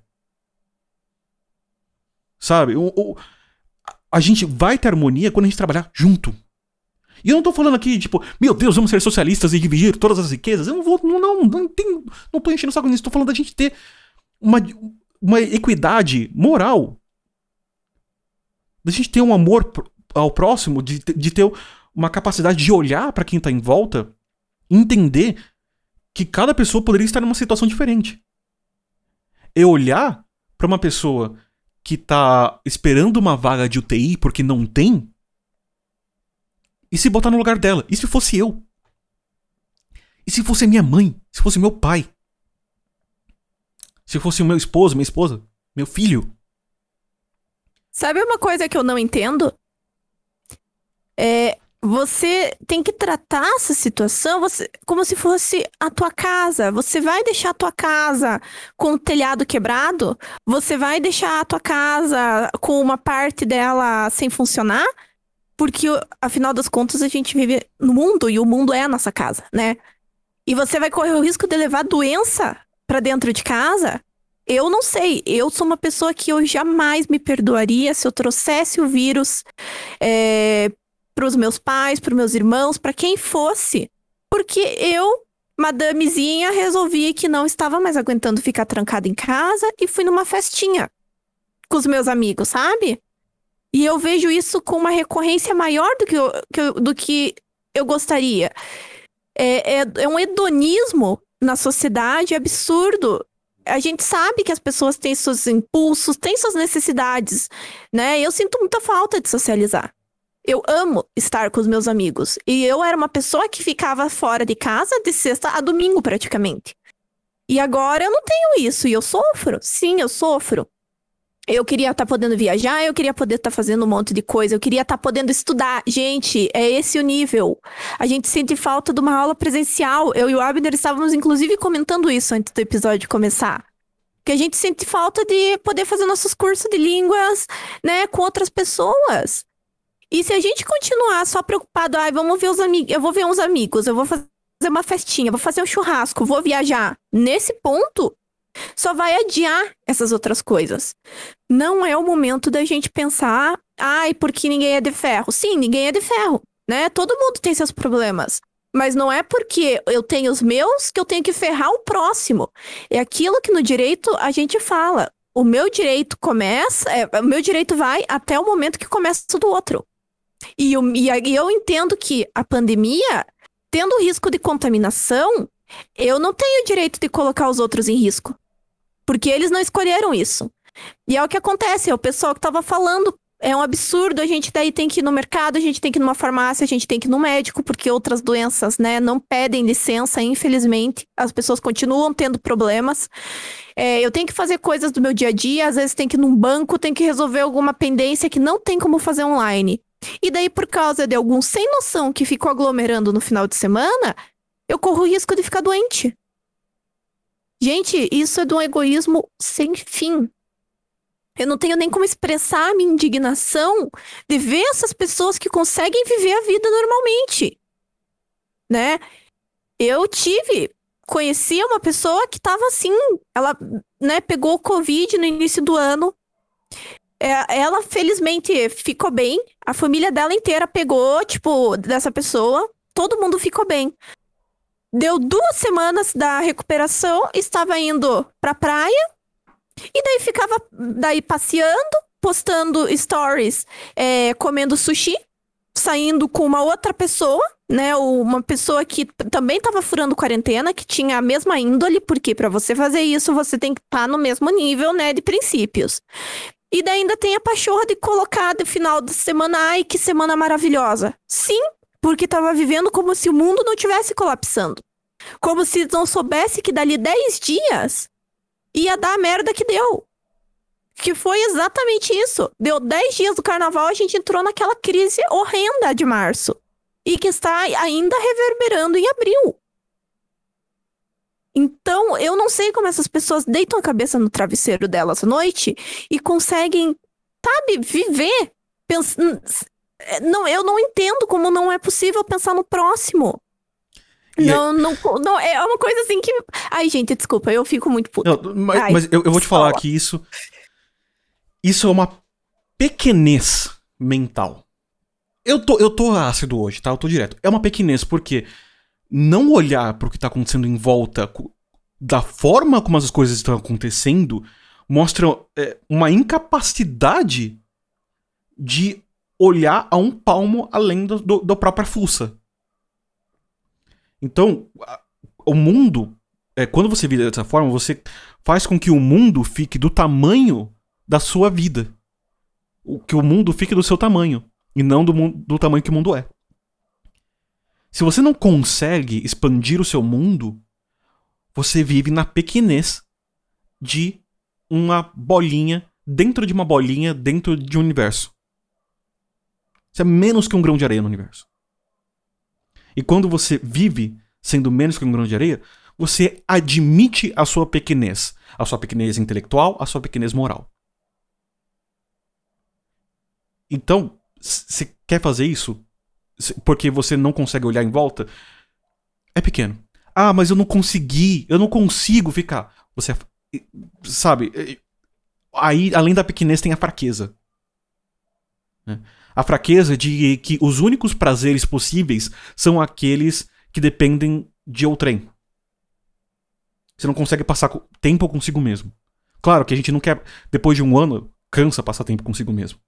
Speaker 1: Sabe? O, o, a gente vai ter harmonia quando a gente trabalhar junto. E eu não tô falando aqui, tipo, meu Deus, vamos ser socialistas e dividir todas as riquezas. Eu não vou. Não, não, não, tenho, não tô enchendo o saco nisso. Tô falando da gente ter uma, uma equidade moral. Da gente ter um amor ao próximo, de, de ter uma capacidade de olhar para quem tá em volta entender que cada pessoa poderia estar numa situação diferente. E olhar para uma pessoa que tá esperando uma vaga de UTI porque não tem e se botar no lugar dela. E se fosse eu? E se fosse minha mãe? Se fosse meu pai? Se fosse o meu esposo, minha esposa, meu filho.
Speaker 2: Sabe uma coisa que eu não entendo? É, você tem que tratar essa situação você, como se fosse a tua casa. Você vai deixar a tua casa com o telhado quebrado? Você vai deixar a tua casa com uma parte dela sem funcionar? Porque, afinal das contas, a gente vive no mundo e o mundo é a nossa casa, né? E você vai correr o risco de levar doença para dentro de casa? Eu não sei. Eu sou uma pessoa que eu jamais me perdoaria se eu trouxesse o vírus é, para os meus pais, para os meus irmãos, para quem fosse. Porque eu, madamezinha, resolvi que não estava mais aguentando ficar trancada em casa e fui numa festinha com os meus amigos, sabe? E eu vejo isso com uma recorrência maior do que eu, que eu do que eu gostaria. É, é, é um hedonismo na sociedade absurdo. A gente sabe que as pessoas têm seus impulsos, têm suas necessidades, né? Eu sinto muita falta de socializar. Eu amo estar com os meus amigos. E eu era uma pessoa que ficava fora de casa de sexta a domingo, praticamente. E agora eu não tenho isso e eu sofro. Sim, eu sofro. Eu queria estar tá podendo viajar, eu queria poder estar tá fazendo um monte de coisa, eu queria estar tá podendo estudar. Gente, é esse o nível. A gente sente falta de uma aula presencial. Eu e o Abner estávamos, inclusive, comentando isso antes do episódio começar. Que a gente sente falta de poder fazer nossos cursos de línguas, né, com outras pessoas. E se a gente continuar só preocupado, ai, vamos ver os amigos, eu vou ver uns amigos, eu vou fazer uma festinha, vou fazer um churrasco, vou viajar. Nesse ponto, só vai adiar essas outras coisas. Não é o momento da gente pensar, ai, porque ninguém é de ferro. Sim, ninguém é de ferro, né? Todo mundo tem seus problemas. Mas não é porque eu tenho os meus que eu tenho que ferrar o próximo. É aquilo que no direito a gente fala. O meu direito começa, é, o meu direito vai até o momento que começa o do outro. E eu, e eu entendo que a pandemia, tendo risco de contaminação, eu não tenho direito de colocar os outros em risco. Porque eles não escolheram isso. E é o que acontece, é o pessoal que estava falando. É um absurdo, a gente daí tem que ir no mercado, a gente tem que ir numa farmácia, a gente tem que ir no médico, porque outras doenças, né, não pedem licença, infelizmente. As pessoas continuam tendo problemas. É, eu tenho que fazer coisas do meu dia a dia, às vezes tem que ir num banco, tem que resolver alguma pendência que não tem como fazer online. E daí, por causa de algum sem noção que ficou aglomerando no final de semana, eu corro o risco de ficar doente. Gente, isso é de um egoísmo sem fim. Eu não tenho nem como expressar a minha indignação de ver essas pessoas que conseguem viver a vida normalmente. Né? Eu tive, conheci uma pessoa que estava assim, ela, né, pegou Covid no início do ano. É, ela felizmente ficou bem, a família dela inteira pegou, tipo, dessa pessoa, todo mundo ficou bem. Deu duas semanas da recuperação, estava indo pra praia, e daí ficava daí passeando, postando stories, é, comendo sushi, saindo com uma outra pessoa, né? Uma pessoa que também estava furando quarentena, que tinha a mesma índole, porque para você fazer isso você tem que estar tá no mesmo nível, né, de princípios. E daí ainda tem a pachorra de colocar no final da semana, ai, que semana maravilhosa. Sim, porque estava vivendo como se o mundo não tivesse colapsando. Como se não soubesse que dali 10 dias ia dar a merda que deu. Que foi exatamente isso. Deu 10 dias do carnaval, a gente entrou naquela crise horrenda de março. E que está ainda reverberando em abril. Então, eu não sei como essas pessoas deitam a cabeça no travesseiro delas à noite e conseguem, sabe, viver. Pens... Não, eu não entendo como não é possível pensar no próximo. Não, não, não, é uma coisa assim que. Ai, gente, desculpa, eu fico muito puta.
Speaker 1: Não, mas, Ai, mas eu, eu, vou te falar que isso. Isso é uma pequenez mental. Eu tô, eu tô ácido hoje, tá? Eu tô direto. É uma pequenez, porque não olhar pro que tá acontecendo em volta da forma como as coisas estão acontecendo mostra é, uma incapacidade de olhar a um palmo além do, do, da própria fuça. Então, o mundo, é, quando você vive dessa forma, você faz com que o mundo fique do tamanho da sua vida. O, que o mundo fique do seu tamanho. E não do, do tamanho que o mundo é. Se você não consegue expandir o seu mundo, você vive na pequenez de uma bolinha dentro de uma bolinha dentro de um universo. Você é menos que um grão de areia no universo. E quando você vive sendo menos que um grão de areia, você admite a sua pequenez. A sua pequenez intelectual, a sua pequenez moral. Então, você quer fazer isso porque você não consegue olhar em volta, é pequeno. Ah, mas eu não consegui, eu não consigo ficar. Você sabe, aí além da pequenez tem a fraqueza. Né? A fraqueza de que os únicos prazeres possíveis são aqueles que dependem de outrem. Você não consegue passar tempo consigo mesmo. Claro que a gente não quer, depois de um ano, cansa passar tempo consigo mesmo.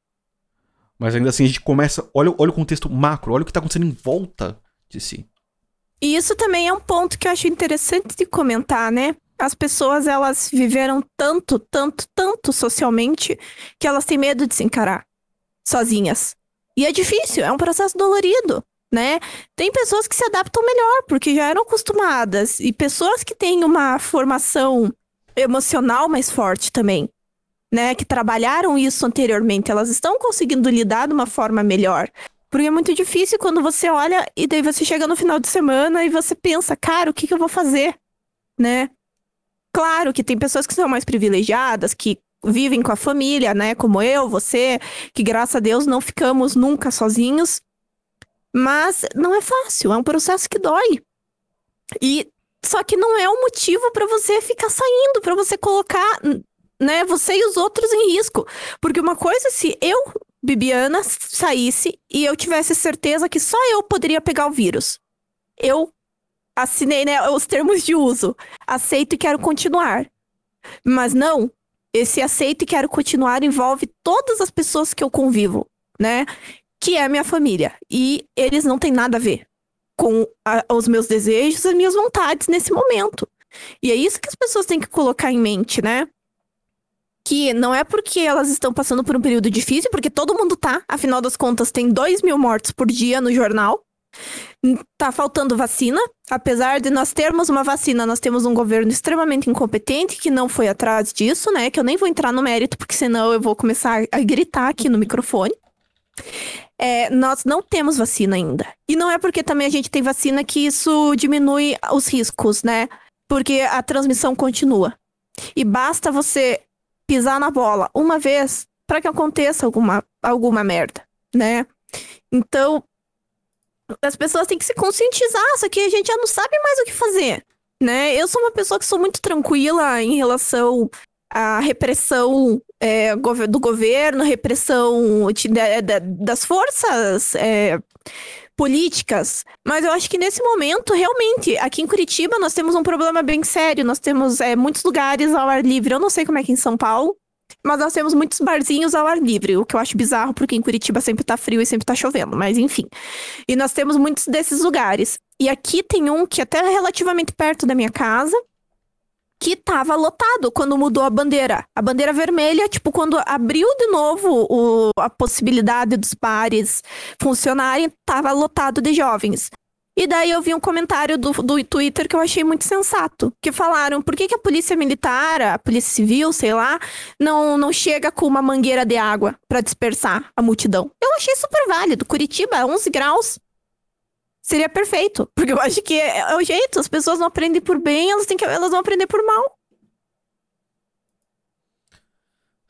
Speaker 1: Mas ainda assim a gente começa. Olha, olha o contexto macro, olha o que está acontecendo em volta de si.
Speaker 2: E isso também é um ponto que eu acho interessante de comentar, né? As pessoas, elas viveram tanto, tanto, tanto socialmente que elas têm medo de se encarar sozinhas. E é difícil, é um processo dolorido, né? Tem pessoas que se adaptam melhor, porque já eram acostumadas. E pessoas que têm uma formação emocional mais forte também né, que trabalharam isso anteriormente, elas estão conseguindo lidar de uma forma melhor. Porque é muito difícil quando você olha e daí você chega no final de semana e você pensa, cara, o que, que eu vou fazer? Né? Claro que tem pessoas que são mais privilegiadas, que vivem com a família, né? Como eu, você, que graças a Deus não ficamos nunca sozinhos. Mas não é fácil, é um processo que dói. E só que não é um motivo para você ficar saindo, para você colocar né, você e os outros em risco. Porque uma coisa, se eu, Bibiana, saísse e eu tivesse certeza que só eu poderia pegar o vírus. Eu assinei né, os termos de uso. Aceito e quero continuar. Mas não, esse aceito e quero continuar envolve todas as pessoas que eu convivo, né? Que é a minha família. E eles não têm nada a ver com a, os meus desejos, as minhas vontades nesse momento. E é isso que as pessoas têm que colocar em mente, né? que não é porque elas estão passando por um período difícil, porque todo mundo tá. Afinal das contas, tem 2 mil mortes por dia no jornal. Tá faltando vacina. Apesar de nós termos uma vacina, nós temos um governo extremamente incompetente que não foi atrás disso, né? Que eu nem vou entrar no mérito, porque senão eu vou começar a gritar aqui no microfone. É, nós não temos vacina ainda. E não é porque também a gente tem vacina que isso diminui os riscos, né? Porque a transmissão continua. E basta você pisar na bola uma vez para que aconteça alguma, alguma merda, né? Então, as pessoas têm que se conscientizar, só que a gente já não sabe mais o que fazer, né? Eu sou uma pessoa que sou muito tranquila em relação à repressão é, do governo, repressão de, de, das forças é, políticas, mas eu acho que nesse momento, realmente, aqui em Curitiba, nós temos um problema bem sério. Nós temos é, muitos lugares ao ar livre. Eu não sei como é que é em São Paulo, mas nós temos muitos barzinhos ao ar livre, o que eu acho bizarro, porque em Curitiba sempre tá frio e sempre tá chovendo, mas enfim. E nós temos muitos desses lugares. E aqui tem um que até é relativamente perto da minha casa, que tava lotado quando mudou a bandeira. A bandeira vermelha, tipo, quando abriu de novo o, a possibilidade dos bares funcionarem, tava lotado de jovens. E daí eu vi um comentário do, do Twitter que eu achei muito sensato. Que falaram, por que, que a polícia militar, a polícia civil, sei lá, não, não chega com uma mangueira de água para dispersar a multidão? Eu achei super válido. Curitiba, 11 graus seria perfeito. Porque eu acho que é, é, o jeito, as pessoas não aprendem por bem, elas, têm que, elas vão aprender por mal.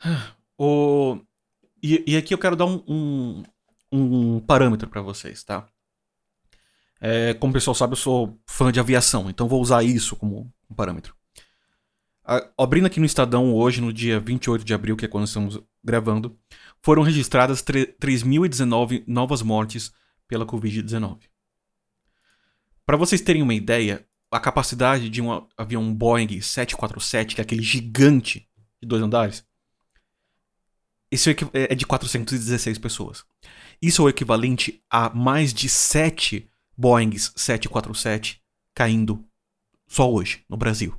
Speaker 2: (sighs)
Speaker 1: O... E, e aqui eu quero dar um, um, um parâmetro para vocês, tá? É, como o pessoal sabe, eu sou fã de aviação, então vou usar isso como um parâmetro. A, abrindo aqui no Estadão hoje, no dia 28 de abril, que é quando estamos gravando, foram registradas 3.019 novas mortes pela Covid-19. Para vocês terem uma ideia, a capacidade de um avião Boeing 747, que é aquele gigante de dois andares, isso é, é de 416 pessoas. Isso é o equivalente a mais de 7 Boeings 747 caindo só hoje, no Brasil.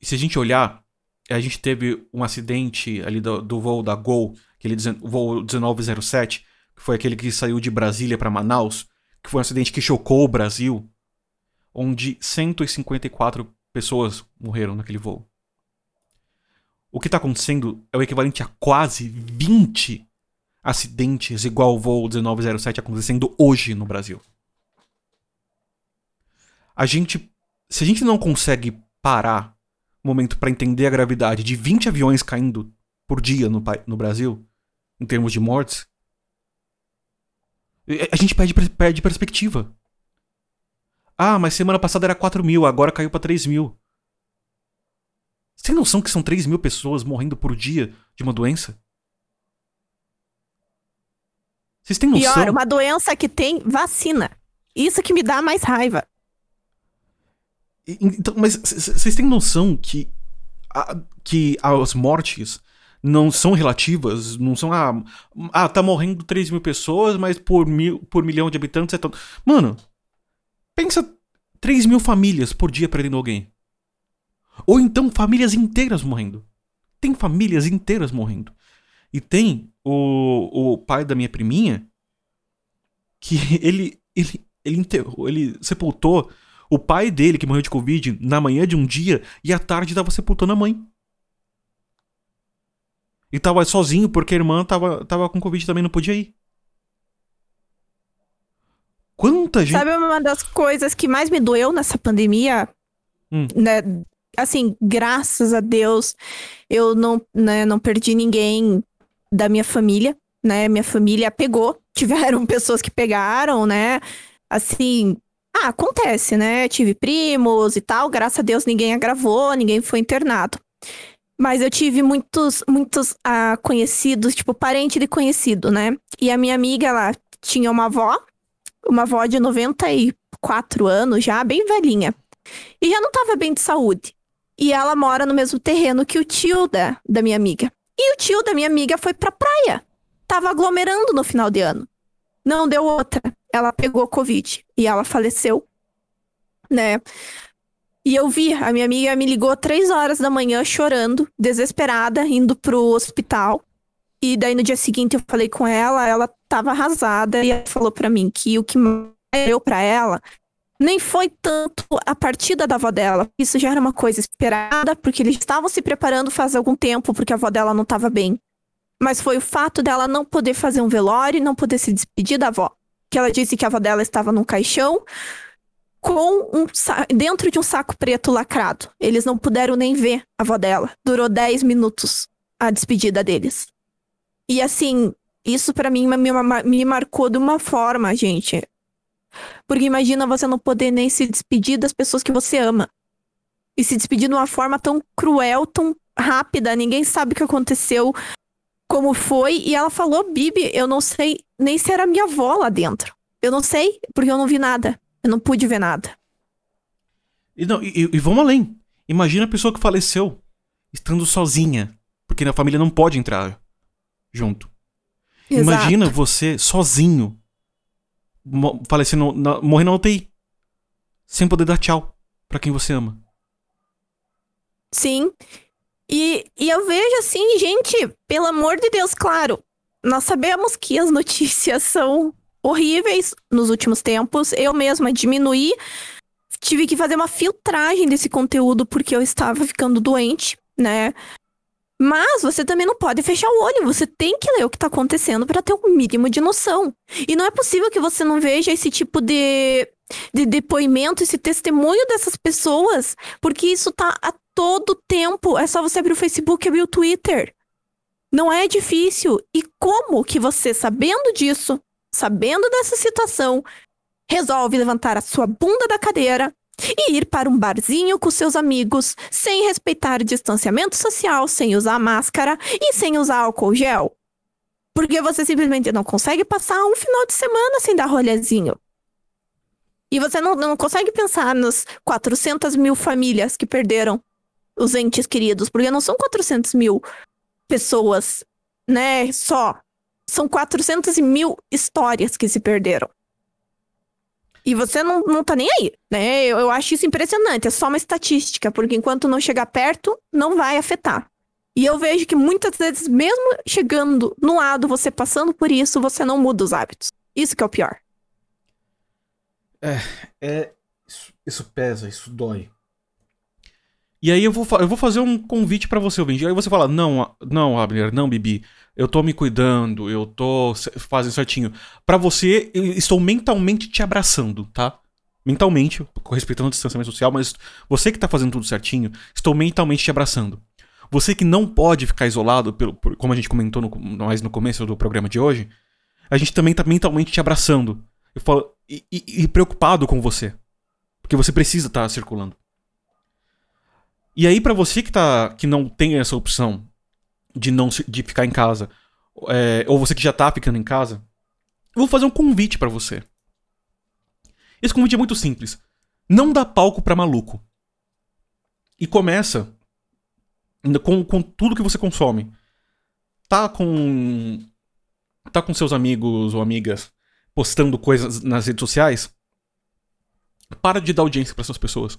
Speaker 1: E se a gente olhar, a gente teve um acidente ali do, do voo da Gol, aquele voo 1907, que foi aquele que saiu de Brasília para Manaus, que foi um acidente que chocou o Brasil, onde 154 pessoas morreram naquele voo. O que está acontecendo é o equivalente a quase 20 acidentes igual o voo 1907 acontecendo hoje no Brasil. A gente, se a gente não consegue parar um momento para entender a gravidade de 20 aviões caindo por dia no, no Brasil, em termos de mortes, A gente perde, perde perspectiva. Ah, mas semana passada era 4 mil, agora caiu pra 3 mil. Você tem noção que são 3 mil pessoas morrendo por dia de uma doença? Vocês têm noção?
Speaker 2: Pior, uma doença que tem vacina. Isso que me dá mais raiva.
Speaker 1: Então, mas vocês têm noção que, a, que as mortes não são relativas, não são. Ah, ah, tá morrendo 3 mil pessoas, mas por, mil, por milhão de habitantes é tanto. Mano, pensa 3 mil famílias por dia perdendo alguém. Ou então famílias inteiras morrendo. Tem famílias inteiras morrendo. E tem o, o pai da minha priminha que (laughs) ele, ele, ele enterrou, ele sepultou o pai dele que morreu de Covid na manhã de um dia e à tarde tava sepultando a mãe. E tava sozinho porque a irmã tava, tava com Covid e também não podia ir. Quanta gente.
Speaker 2: Sabe uma das coisas que mais me doeu nessa pandemia? Hum. Né? Assim, graças a Deus, eu não, né, não perdi ninguém da minha família, né? Minha família pegou. Tiveram (laughs) pessoas que pegaram, né? Assim, ah, acontece, né? Tive primos e tal. Graças a Deus ninguém agravou, ninguém foi internado. Mas eu tive muitos, muitos ah, conhecidos, tipo, parente de conhecido, né? E a minha amiga, ela tinha uma avó, uma avó de 94 anos já, bem velhinha. E já não tava bem de saúde. E ela mora no mesmo terreno que o tio da, da minha amiga. E o tio da minha amiga foi pra praia. Tava aglomerando no final de ano. Não deu outra ela pegou Covid e ela faleceu, né? E eu vi, a minha amiga me ligou três horas da manhã chorando, desesperada, indo pro hospital. E daí no dia seguinte eu falei com ela, ela tava arrasada e ela falou para mim que o que deu para ela nem foi tanto a partida da avó dela. Isso já era uma coisa esperada, porque eles estavam se preparando faz algum tempo, porque a avó dela não estava bem. Mas foi o fato dela não poder fazer um velório não poder se despedir da avó que ela disse que a avó dela estava num caixão com um dentro de um saco preto lacrado. Eles não puderam nem ver a avó dela. Durou 10 minutos a despedida deles. E assim, isso para mim me, me marcou de uma forma, gente. Porque imagina você não poder nem se despedir das pessoas que você ama. E se despedir de uma forma tão cruel, tão rápida, ninguém sabe o que aconteceu como foi, e ela falou, Bibi, eu não sei nem se era minha avó lá dentro. Eu não sei, porque eu não vi nada. Eu não pude ver nada.
Speaker 1: E, não, e, e vamos além. Imagina a pessoa que faleceu estando sozinha, porque a família não pode entrar junto. Exato. Imagina você sozinho, falecendo, na, morrendo na UTI, sem poder dar tchau para quem você ama.
Speaker 2: Sim. E, e eu vejo assim, gente, pelo amor de Deus, claro, nós sabemos que as notícias (laughs) são horríveis nos últimos tempos. Eu mesma diminuí, tive que fazer uma filtragem desse conteúdo porque eu estava ficando doente, né? Mas você também não pode fechar o olho, você tem que ler o que está acontecendo para ter um mínimo de noção. E não é possível que você não veja esse tipo de, de depoimento, esse testemunho dessas pessoas, porque isso tá a todo tempo. É só você abrir o Facebook, abrir o Twitter. Não é difícil. E como que você, sabendo disso, sabendo dessa situação, resolve levantar a sua bunda da cadeira e ir para um barzinho com seus amigos, sem respeitar distanciamento social, sem usar máscara e sem usar álcool gel? Porque você simplesmente não consegue passar um final de semana sem dar rolezinho. E você não, não consegue pensar nas 400 mil famílias que perderam os entes queridos, porque não são 400 mil pessoas, né, só. São 400 mil histórias que se perderam. E você não, não tá nem aí, né? Eu, eu acho isso impressionante. É só uma estatística, porque enquanto não chegar perto, não vai afetar. E eu vejo que muitas vezes, mesmo chegando no lado, você passando por isso, você não muda os hábitos. Isso que é o pior.
Speaker 1: É, é isso, isso pesa, isso dói. E aí eu vou, eu vou fazer um convite para você, ouvinte. Aí você fala: Não, não, Abner, não, Bibi. Eu tô me cuidando, eu tô fazendo certinho. Para você, eu estou mentalmente te abraçando, tá? Mentalmente, respeitando o distanciamento social, mas você que tá fazendo tudo certinho, estou mentalmente te abraçando. Você que não pode ficar isolado, pelo, por, como a gente comentou no, mais no começo do programa de hoje, a gente também tá mentalmente te abraçando. Eu falo, e, e, e preocupado com você. Porque você precisa estar tá circulando. E aí, para você que, tá, que não tem essa opção de não de ficar em casa, é, ou você que já tá ficando em casa, eu vou fazer um convite para você. Esse convite é muito simples. Não dá palco para maluco. E começa com, com tudo que você consome. Tá com. Tá com seus amigos ou amigas postando coisas nas redes sociais? Para de dar audiência para essas pessoas.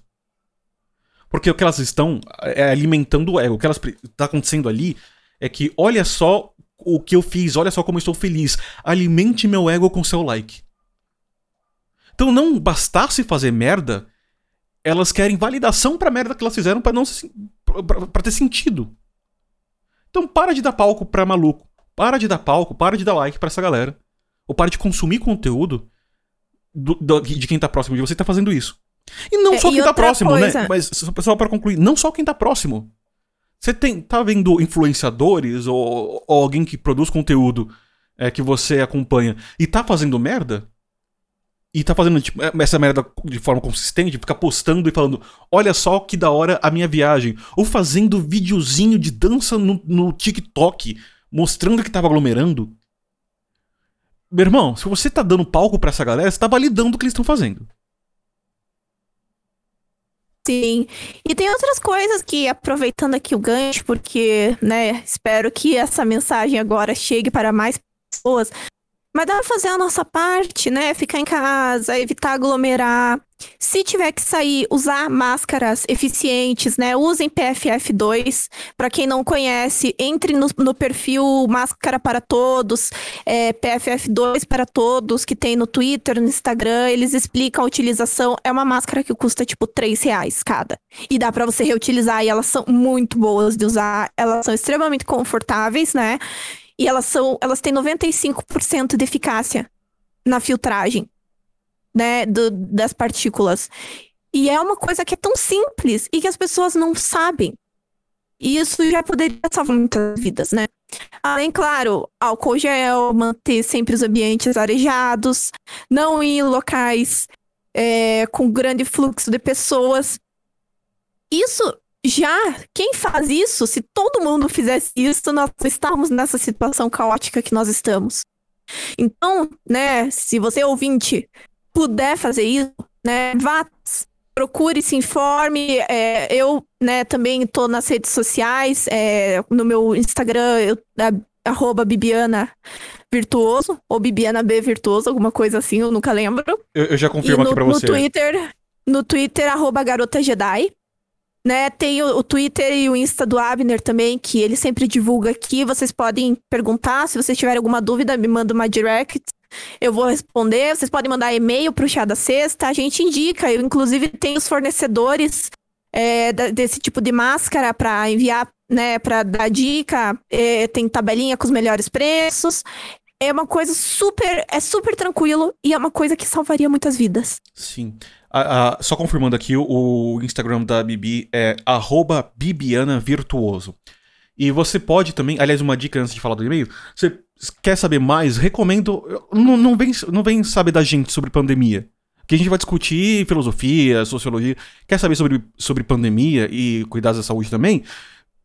Speaker 1: Porque o que elas estão é alimentando o ego. O que está acontecendo ali é que olha só o que eu fiz, olha só como eu estou feliz. Alimente meu ego com seu like. Então não bastasse fazer merda, elas querem validação pra merda que elas fizeram para não para ter sentido. Então para de dar palco pra maluco. Para de dar palco, para de dar like para essa galera. Ou para de consumir conteúdo do, do, de quem tá próximo de você tá fazendo isso. E não é, só quem tá próximo, né? coisa... né? Mas só para concluir, não só quem tá próximo. Você tem, tá vendo influenciadores ou, ou alguém que produz conteúdo é, que você acompanha e tá fazendo merda? E tá fazendo tipo, essa merda de forma consistente, ficar postando e falando: olha só que da hora a minha viagem. Ou fazendo videozinho de dança no, no TikTok, mostrando que tava aglomerando. Meu irmão, se você tá dando palco para essa galera, você tá validando o que eles estão fazendo.
Speaker 2: Sim. E tem outras coisas que, aproveitando aqui o gancho, porque, né, espero que essa mensagem agora chegue para mais pessoas. Mas dá pra fazer a nossa parte, né? Ficar em casa, evitar aglomerar. Se tiver que sair, usar máscaras eficientes, né? Usem PFF2. Para quem não conhece, entre no, no perfil Máscara para Todos, é, PFF2 para Todos, que tem no Twitter, no Instagram. Eles explicam a utilização. É uma máscara que custa tipo 3 reais cada. E dá para você reutilizar e elas são muito boas de usar. Elas são extremamente confortáveis, né? E elas são, elas têm 95% de eficácia na filtragem, né, do, das partículas. E é uma coisa que é tão simples e que as pessoas não sabem. E isso já poderia salvar muitas vidas, né? Além, claro, álcool gel, manter sempre os ambientes arejados, não ir em locais é, com grande fluxo de pessoas. Isso já, quem faz isso, se todo mundo fizesse isso, nós estávamos nessa situação caótica que nós estamos. Então, né, se você ouvinte puder fazer isso, né, vá, procure, se informe. É, eu, né, também estou nas redes sociais, é, no meu Instagram, eu, é, arroba Bibiana Virtuoso, ou Bibiana B Virtuoso, alguma coisa assim, eu nunca lembro.
Speaker 1: Eu, eu já confirmo no, aqui pra você.
Speaker 2: No Twitter, no Twitter, arroba Garota Jedi. Né, tem o, o, Twitter e o Insta do Abner também, que ele sempre divulga aqui. Vocês podem perguntar, se vocês tiverem alguma dúvida, me manda uma direct. Eu vou responder. Vocês podem mandar e-mail pro Chá da Sexta. A gente indica. Eu, inclusive, tenho os fornecedores é, desse tipo de máscara para enviar, né, para dar dica. É, tem tabelinha com os melhores preços. É uma coisa super. É super tranquilo e é uma coisa que salvaria muitas vidas.
Speaker 1: Sim. Ah, ah, só confirmando aqui, o Instagram da Bibi é @bibianavirtuoso. E você pode também, aliás, uma dica antes de falar do e-mail, você quer saber mais, recomendo, não, não, vem, não vem saber da gente sobre pandemia. Que a gente vai discutir filosofia, sociologia, quer saber sobre, sobre pandemia e cuidados da saúde também?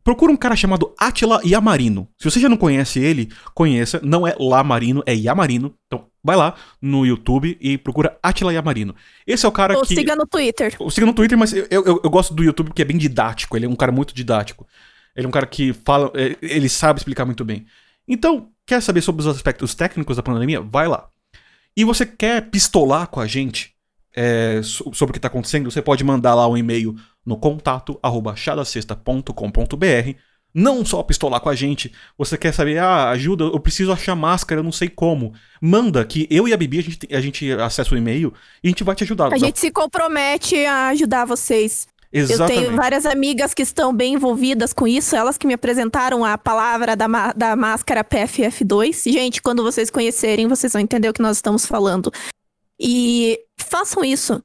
Speaker 1: Procura um cara chamado Atila Yamarino. Se você já não conhece ele, conheça. Não é Lamarino, é Yamarino. Então, vai lá no YouTube e procura Atila Yamarino. Esse é o cara
Speaker 2: Ou
Speaker 1: que...
Speaker 2: Ou siga no Twitter.
Speaker 1: Ou siga no Twitter, mas eu, eu, eu, gosto do YouTube porque é bem didático. Ele é um cara muito didático. Ele é um cara que fala... É, ele sabe explicar muito bem. Então, quer saber sobre os aspectos técnicos da pandemia? Vai lá. E você quer pistolar com a gente é, sobre o que está acontecendo? Você pode mandar lá um e-mail no contato arroba chadacesta.com.br. Não só pistolar com a gente. Você quer saber, ah, ajuda, eu preciso achar máscara, eu não sei como. Manda que eu e a Bibi, a gente, a gente acessa o e-mail e a gente vai te ajudar.
Speaker 2: A gente se compromete a ajudar vocês. Exatamente. Eu tenho várias amigas que estão bem envolvidas com isso, elas que me apresentaram a palavra da, da máscara PFF2. Gente, quando vocês conhecerem, vocês vão entender o que nós estamos falando. E façam isso.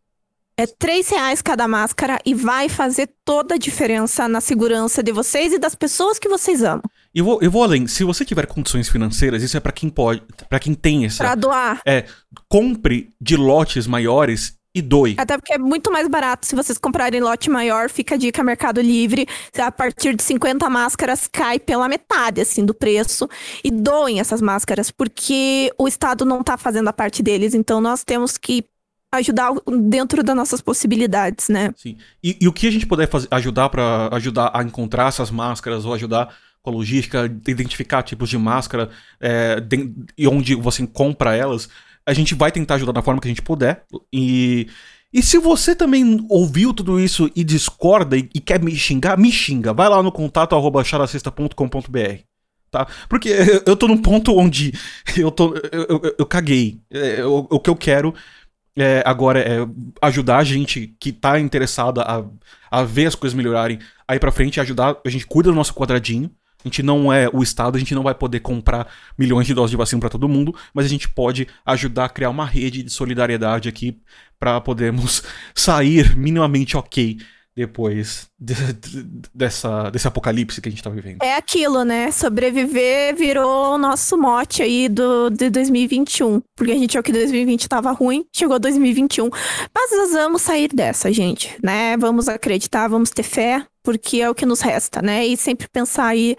Speaker 2: É três reais cada máscara e vai fazer toda a diferença na segurança de vocês e das pessoas que vocês amam.
Speaker 1: eu vou, eu vou além. Se você tiver condições financeiras, isso é para quem pode, para quem tem essa.
Speaker 2: Pra doar.
Speaker 1: É, compre de lotes maiores e doe.
Speaker 2: Até porque é muito mais barato se vocês comprarem lote maior, fica a dica Mercado Livre. A partir de 50 máscaras cai pela metade, assim, do preço. E doem essas máscaras, porque o Estado não tá fazendo a parte deles. Então nós temos que ajudar dentro das nossas possibilidades, né?
Speaker 1: Sim. E, e o que a gente puder fazer, ajudar para ajudar a encontrar essas máscaras ou ajudar com a logística, identificar tipos de máscara é, de, e onde você compra elas, a gente vai tentar ajudar da forma que a gente puder. E, e se você também ouviu tudo isso e discorda e, e quer me xingar, me xinga. Vai lá no contato arroba characista.com.br. Tá? Porque (laughs) eu tô num ponto onde eu, tô, eu, eu, eu caguei. É, o que eu quero é, agora é ajudar a gente que tá interessada a, a ver as coisas melhorarem aí pra frente, ajudar, a gente cuida do nosso quadradinho. A gente não é o Estado, a gente não vai poder comprar milhões de doses de vacina para todo mundo, mas a gente pode ajudar a criar uma rede de solidariedade aqui para podermos (laughs) sair minimamente ok depois de, de, dessa, desse apocalipse que a gente tá vivendo.
Speaker 2: É aquilo, né? Sobreviver virou o nosso mote aí do, de 2021. Porque a gente achou que 2020 tava ruim, chegou 2021. Mas nós vamos sair dessa, gente, né? Vamos acreditar, vamos ter fé, porque é o que nos resta, né? E sempre pensar aí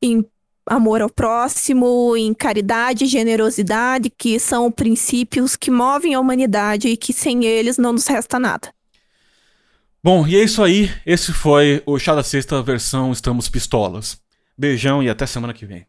Speaker 2: em amor ao próximo, em caridade, generosidade, que são princípios que movem a humanidade e que sem eles não nos resta nada.
Speaker 1: Bom, e é isso aí. Esse foi o Chá da Sexta versão Estamos Pistolas. Beijão e até semana que vem.